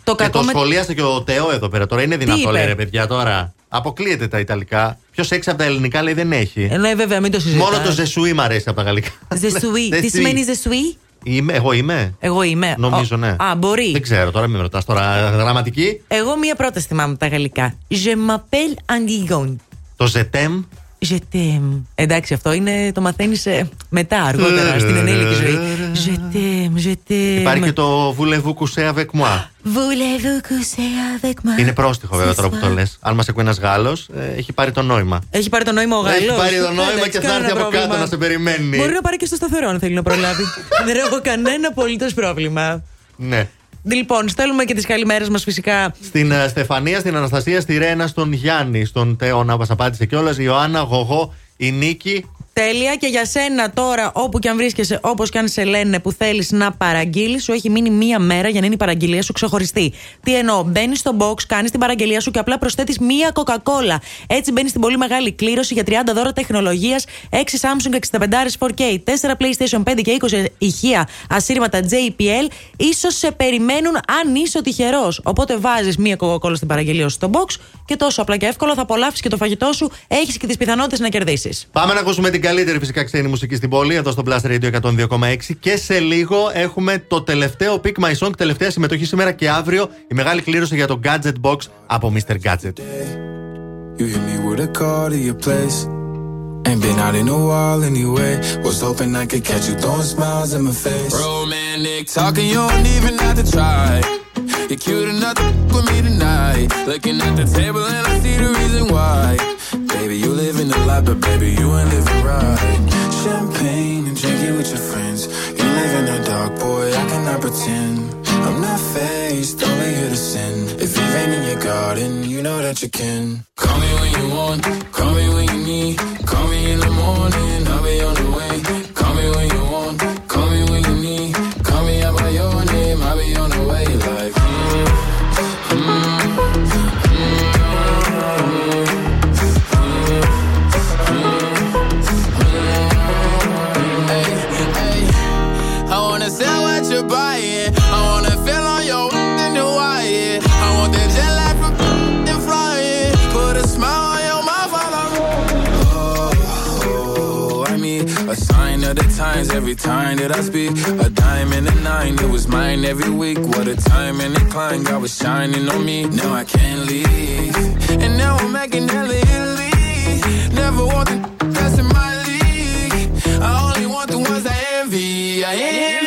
Το και κακό το με- σχολίασε και ο Τεό εδώ πέρα. Τώρα είναι δυνατόν, είπε; λέει ρε παιδιά τώρα. Αποκλείεται τα ιταλικά. Πιο σεξι από τα ελληνικά λέει δεν έχει. Ε, ναι, βέβαια, μην το συζητάς. Μόνο το ζεσουί μ' αρέσει από τα γαλλικά. Ζεσουί. Τι Ζεσουί. σημαίνει ζεσουί; Είμαι, εγώ είμαι. Εγώ είμαι. Νομίζω, Ο- ναι. Α, μπορεί. Δεν ξέρω, τώρα μην με ρωτάς τώρα. Γραμματική. Εγώ μία πρόταση θυμάμαι από τα γαλλικά. Je m'appelle Andigon. Το ζετέμ. Je t'aime. Εντάξει, αυτό είναι, το μαθαίνεις μετά, αργότερα, στην ενήλικη ζωή. Je t'aime, je t'aime. Υπάρχει και το voulez-vous coucher avec moi. Voulez-vous coucher avec moi? Είναι πρόστιχο βέβαια Ce τώρα που το soir. λες. Αν μας ακούει ένας Γάλλος, έχει πάρει το νόημα. Έχει πάρει το νόημα ο Γαλλός. Έχει πάρει το νόημα Εντάξει, και θα κανένα έρθει από πρόβλημα. κάτω να σε περιμένει. Μπορεί να πάρει και στο σταθερό αν θέλει να προλάβει. Δεν έχω κανένα απολύτως πρόβλημα. Ναι. Λοιπόν, στέλνουμε και τις καλημέρες μας φυσικά. Στην ε, Στεφανία, στην Αναστασία, στη Ρένα, στον Γιάννη, στον Τέο να μας απάντησε κιόλας. Η Ιωάννα, Γογό, η Νίκη. Τέλεια και για σένα τώρα, όπου και αν βρίσκεσαι, όπως και αν σε λένε που θέλεις να παραγγείλεις, σου έχει μείνει μία μέρα για να είναι η παραγγελία σου ξεχωριστή. Τι εννοώ, μπαίνεις στο box, κάνεις την παραγγελία σου και απλά προσθέτεις μία κοκακόλα. Έτσι μπαίνει στην πολύ μεγάλη κλήρωση για 30 δώρα τεχνολογίας, 6 Samsung 65 4K, 4 PlayStation 5 και 20 ηχεία ασύρματα JPL. σω σε περιμένουν αν είσαι ο τυχερός. Οπότε βάζεις μία κοκακόλα στην παραγγελία σου στο box και τόσο απλά και εύκολο θα απολαύσεις και το φαγητό σου, έχεις και τις πιθανότητες να κερδίσεις. Πάμε να ακούσουμε την καλύτερη φυσικά ξένη μουσική στην πόλη, εδώ στο Blast Radio 102,6. Και σε λίγο έχουμε το τελευταίο Pick My Song, τελευταία συμμετοχή σήμερα και αύριο. Η μεγάλη κλήρωση για το Gadget Box από Mr. Gadget. You hit me with a call to your place. Ain't been out in a while anyway. Was hoping I could catch you throwing smiles in my face. Romantic talking, you don't even have to try. You're cute enough to f- with me tonight. Looking at the table and I see the reason why. Baby, you live in the life, but baby, you ain't living right. Champagne and drinking with your friends. You live in the dark, boy, I cannot pretend. I'm not faced, only here to sin. If you've ain't in your garden, you know that you can. Call me when you want, call me when you need. Call me in the morning, I'll be on the way. Every time that I speak. A diamond and a nine, it was mine every week. What a time and climb, God was shining on me. Now I can't leave. And now I'm making hella Italy. Never want the that's in my league. I only want the ones I envy. I envy.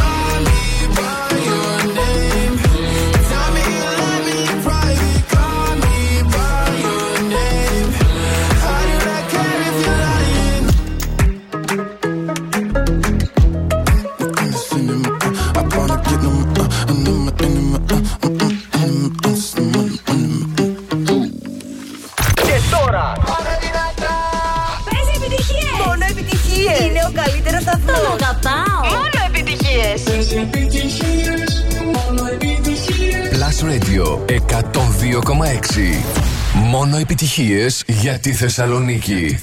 102,6. Μόνο επιτυχίες για τη Θεσσαλονίκη.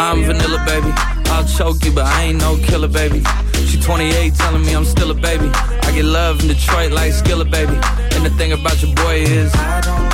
I'm vanilla, baby. I'll choke you, but I ain't no killer, baby. She 28, telling me I'm still a baby. I get love in Detroit like Skilla, baby. And the thing about your boy is, I don't like no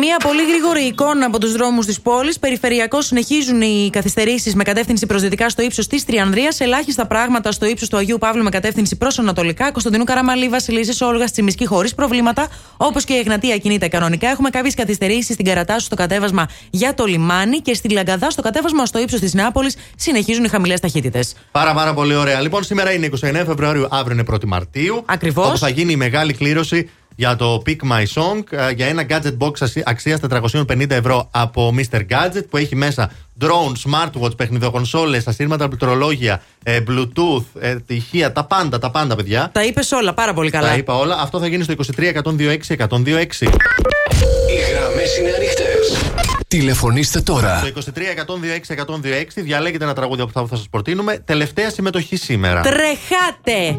Μία πολύ γρήγορη εικόνα από τους δρόμους της πόλης. Περιφερειακώς συνεχίζουν οι καθυστερήσεις με κατεύθυνση προς δυτικά στο ύψος της Τριανδρίας. Ελάχιστα πράγματα στο ύψος του Αγίου Παύλου με κατεύθυνση προς Ανατολικά. Κωνσταντινού Καραμαλή, Βασιλίση, Όλγας, Τσιμισκή χωρίς προβλήματα. Όπως και η Εγνατία κινείται κανονικά. Έχουμε κάποιες καθυστερήσεις στην Καρατάσου στο κατέβασμα για το λιμάνι και στην Λαγκαδά στο κατέβασμα στο ύψος της Νάπολης συνεχίζουν οι χαμηλές ταχύτητες. Πάρα πάρα πολύ ωραία. Λοιπόν, σήμερα είναι 29 Φεβρουαρίου, αύριο είναι 1η Μαρτίου. Ακριβώς. Όπου θα γίνει η μεγάλη κλήρωση για το Pick My Song ε, για ένα gadget box αξίας 450 ευρώ από Mr. Gadget που έχει μέσα drone, smartwatch, παιχνιδοκονσόλες, ασύρματα πληκτρολόγια, ε, bluetooth, ε, τυχεία, τα πάντα, τα πάντα, παιδιά. Τα είπες όλα πάρα πολύ καλά. Τα είπα όλα. Αυτό θα γίνει στο 23 126 126. Οι γραμμές είναι ανοιχτές. Τηλεφωνήστε τώρα. Στο 23 126 126 διαλέγετε ένα τραγούδι που θα, θα σας προτείνουμε. Τελευταία συμμετοχή σήμερα. Τρεχάτε!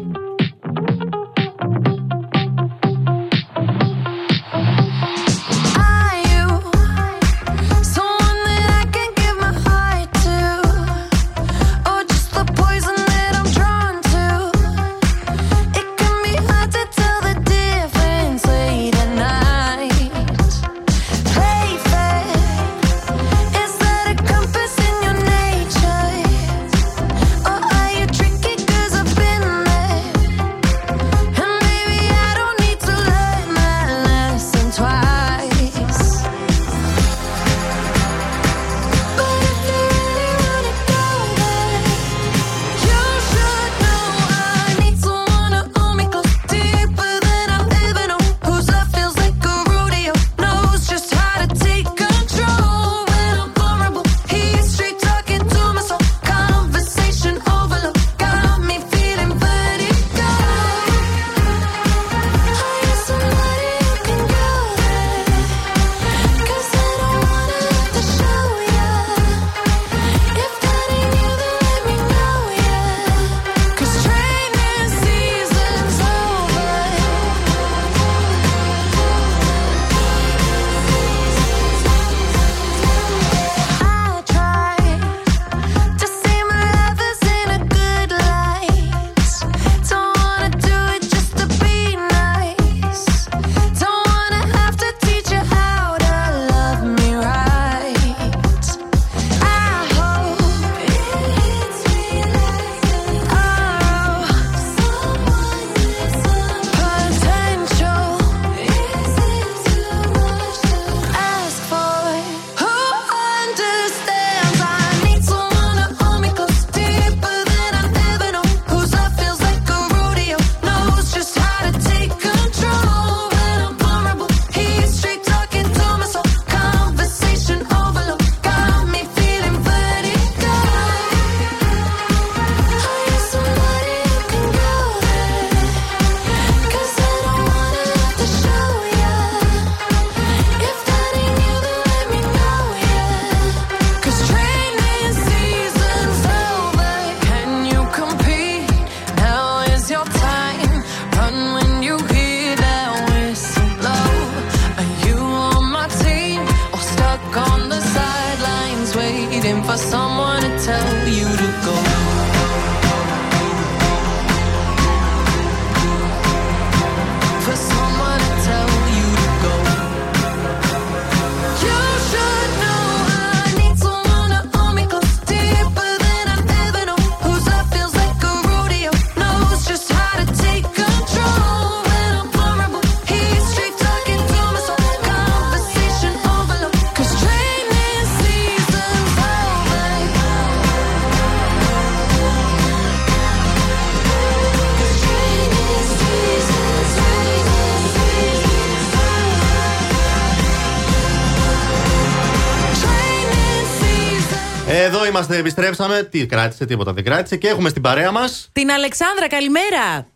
Είμαστε, επιστρέψαμε. Τι κράτησε, τίποτα δεν κράτησε. Και έχουμε στην παρέα μα. Την Αλεξάνδρα, καλημέρα.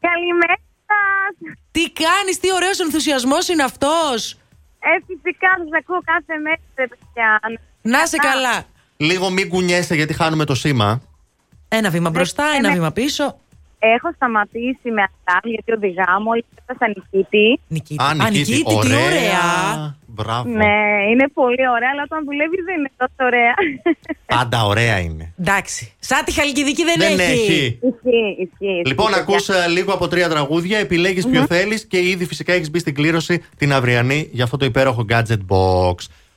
Καλημέρα Τι κάνεις, τι ωραίος ενθουσιασμός είναι αυτός. Ε, φυσικά τους ακούω κάθε μέρα, ρε παιδιά. Να σε καλά. Λίγο μην κουνιέσαι γιατί χάνουμε το σήμα. Ένα βήμα μπροστά, ένα βήμα πίσω. Έχω σταματήσει με αυτά γιατί οδηγάω μόλι έφτασα νικήτη. Νικήτη. Α, Νικήτη, τι ωραία. ωραία. Μπράβο. Ναι, είναι πολύ ωραία, αλλά όταν δουλεύει δεν είναι τόσο ωραία. Πάντα ωραία είναι. Εντάξει. Σαν τη Χαλκιδική δεν, Δεν έχει. έχει. Ισχύει, ισχύει. Λοιπόν, ισχύει, ακούς ε, λίγο από τρία τραγούδια, επιλέγεις ποιο θέλεις και ήδη φυσικά έχεις μπει στην κλήρωση την αυριανή για αυτό το υπέροχο gadget box.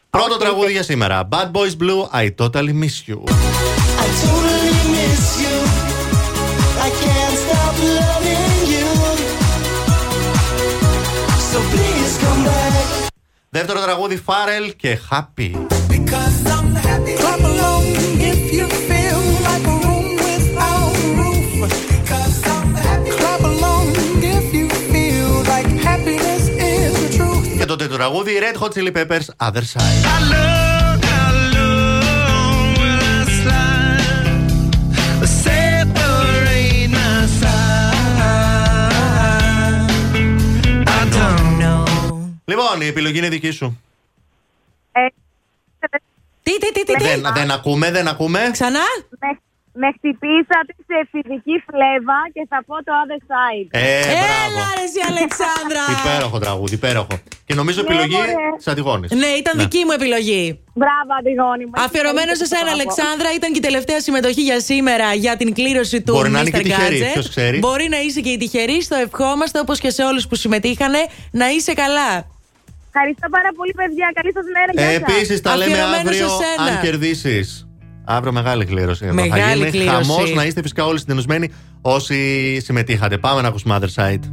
Πρώτο τραγούδι για σήμερα. Bad Boys Blue, I totally miss you. Δεύτερο τραγούδι Pharrell και Happy. Clap along if you feel like a room without a roof. Clap along if you feel like happiness is the truth. Και το τέτοιο τραγούδι Red Hot Chili Peppers, Other Side. Separate Λοιπόν, η επιλογή είναι δική σου. Ε, Τι, τι, τι, τι. τι; Δεν, δεν ακούμε, δεν ακούμε. Ξανά; με, με χτυπήσατε σε φυσική φλέβα και θα πω το other side. Ε, Έλα μπράβο. ρε εσύ Αλεξάνδρα. Υπέροχο τραγούδι, υπέροχο. Και νομίζω Ναι, επιλογή μωρέ. της Αντιγόνης. Ναι, ήταν δική μου επιλογή. Μπράβο, Αντιγόνη μου. Αφιερωμένο σε σένα, Μπράβο. Αλεξάνδρα, ήταν και η τελευταία συμμετοχή για σήμερα για την κλήρωση του Μπορεί να είναι Mr. και τυχερή, Gadget. ποιος ξέρει. Μπορεί να είσαι και η τυχερή, στο ευχόμαστε όπως και σε όλους που συμμετείχανε να είσαι καλά. Ευχαριστώ πάρα πολύ, παιδιά. Καλή σας μέρα. Γεια σας. Επίσης, τα λέμε Αφιερωμένο αύριο σε σένα. αν κερδίσεις. Αύριο μεγάλη κλήρωση. εδώ. Μεγάλη θα γίνει κλήρωση. χαμός να είστε φυσικά όλοι συντονισμένοι όσοι συμμετείχατε. Πάμε να ακούσουμε Other Side.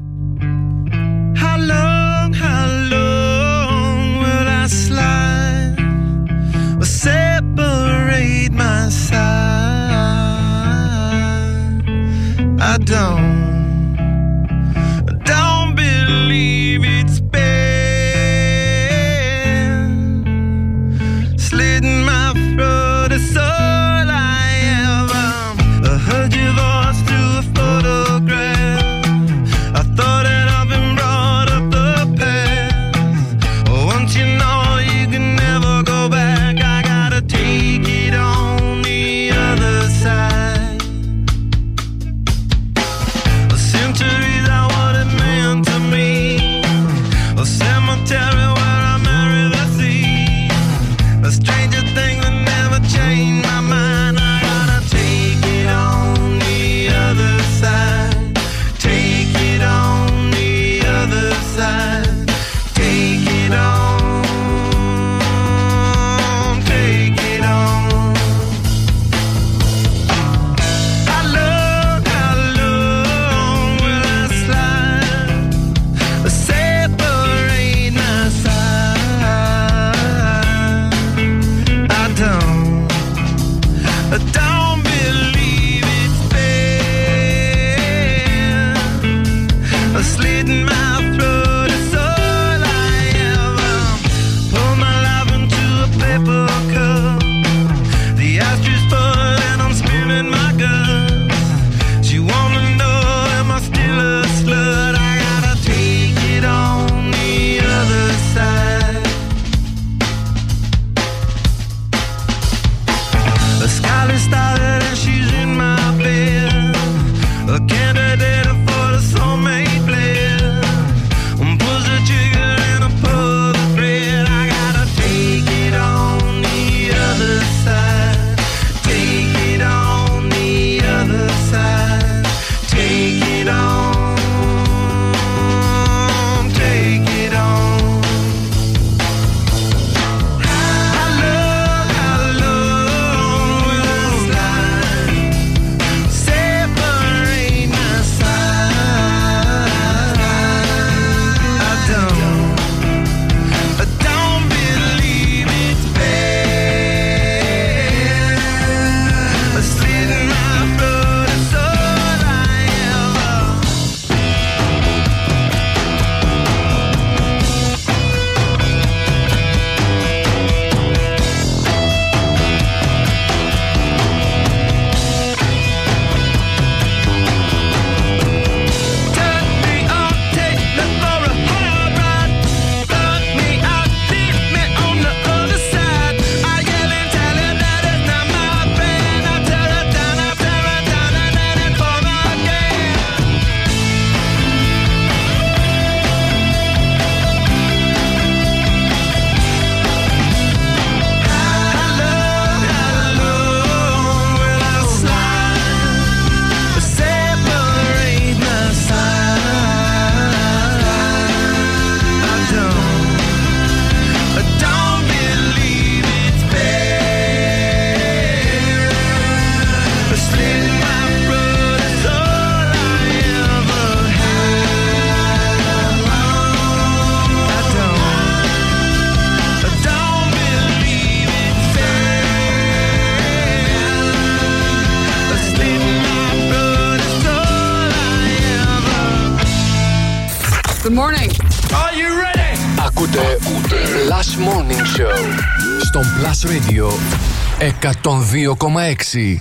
How long, how long will I slide? Will separate my side? I don't, don't 102,6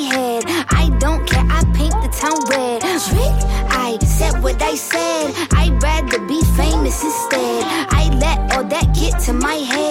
to my head.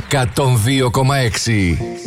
102,6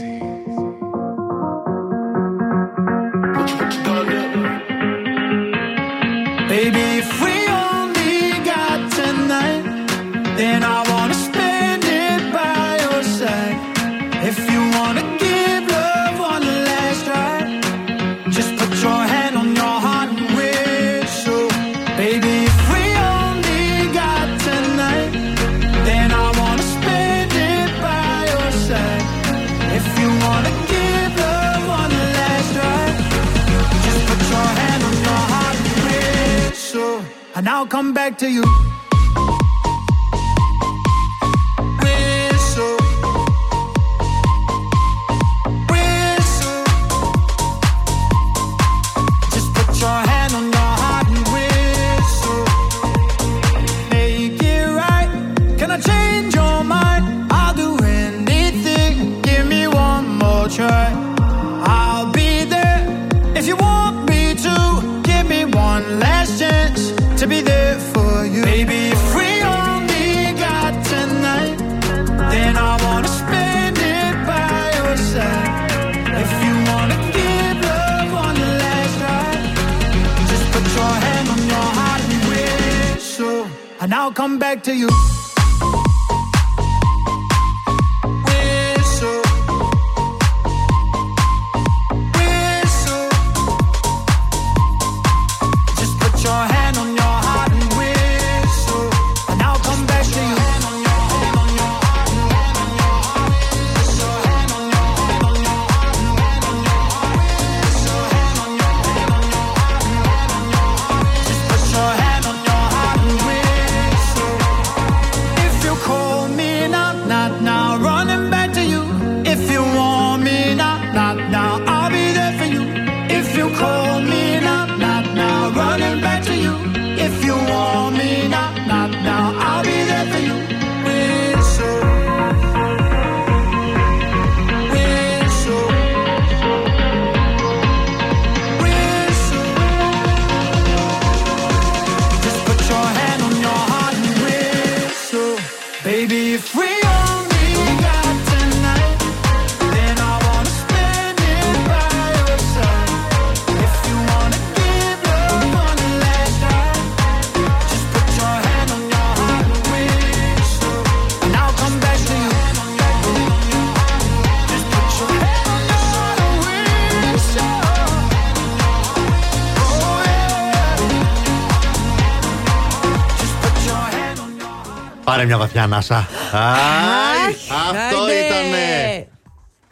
μια βαθιά ανάσα. Άι, αυτό Άιντε. ήτανε.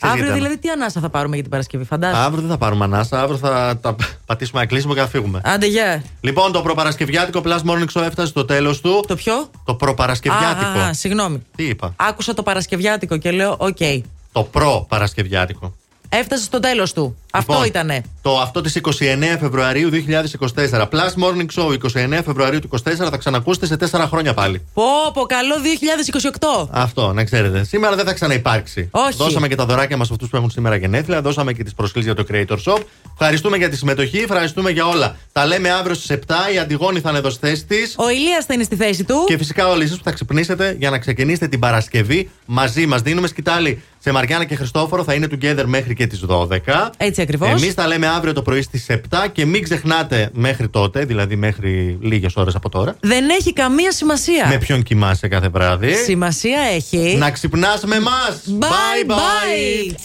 Αύριο γιατί δηλαδή τι ανάσα θα πάρουμε για την Παρασκευή, φαντάζομαι. Αύριο δεν θα πάρουμε ανάσα, αύριο θα τα πατήσουμε να κλείσουμε και θα φύγουμε. Άντε, γεια. Λοιπόν, το προπαρασκευιάτικο Plus Morning Show έφτασε στο τέλος του. Το ποιο; Το προπαρασκευιάτικο. Α, α, α, συγγνώμη. Τι είπα; Άκουσα το Παρασκευιάτικο και λέω, οκ. Το προπαρασκευιάτικο. Έφτασε στο τέλος του. Αυτό Λοιπόν, ήτανε. Το αυτό της 29 Φεβρουαρίου 2024. Plus Morning Show 29 Φεβρουαρίου του 24 θα ξανακούσετε σε 4 χρόνια πάλι. Πω, πω, καλό 2028. Αυτό, να ξέρετε. Σήμερα δεν θα ξαναυπάρξει. Όχι. Δώσαμε και τα δωράκια μας αυτούς που έχουν σήμερα γενέθλια. Δώσαμε και τις προσκλήσεις για το Creator Shop. Ευχαριστούμε για τη συμμετοχή. Ευχαριστούμε για όλα. Τα λέμε αύριο στις 7. Η Αντιγόνη θα είναι εδώ στη θέση της. Ο Ηλίας θα είναι στη θέση του. Και φυσικά όλοι εσείς που θα ξυπνήσετε για να ξεκινήσετε την Παρασκευή μαζί μας. Δίνουμε σκητάλη σε Μαριάννα και Χριστόφορο. Θα είναι together μέχρι και τις 12. Έτσι ακριβώς. Εμείς τα λέμε αύριο το πρωί στις 7 και μην ξεχνάτε μέχρι τότε, δηλαδή μέχρι λίγες ώρες από τώρα. Δεν έχει καμία σημασία. Με ποιον κοιμάσαι κάθε βράδυ. Σημασία έχει. Να ξυπνάς με εμά. Bye bye.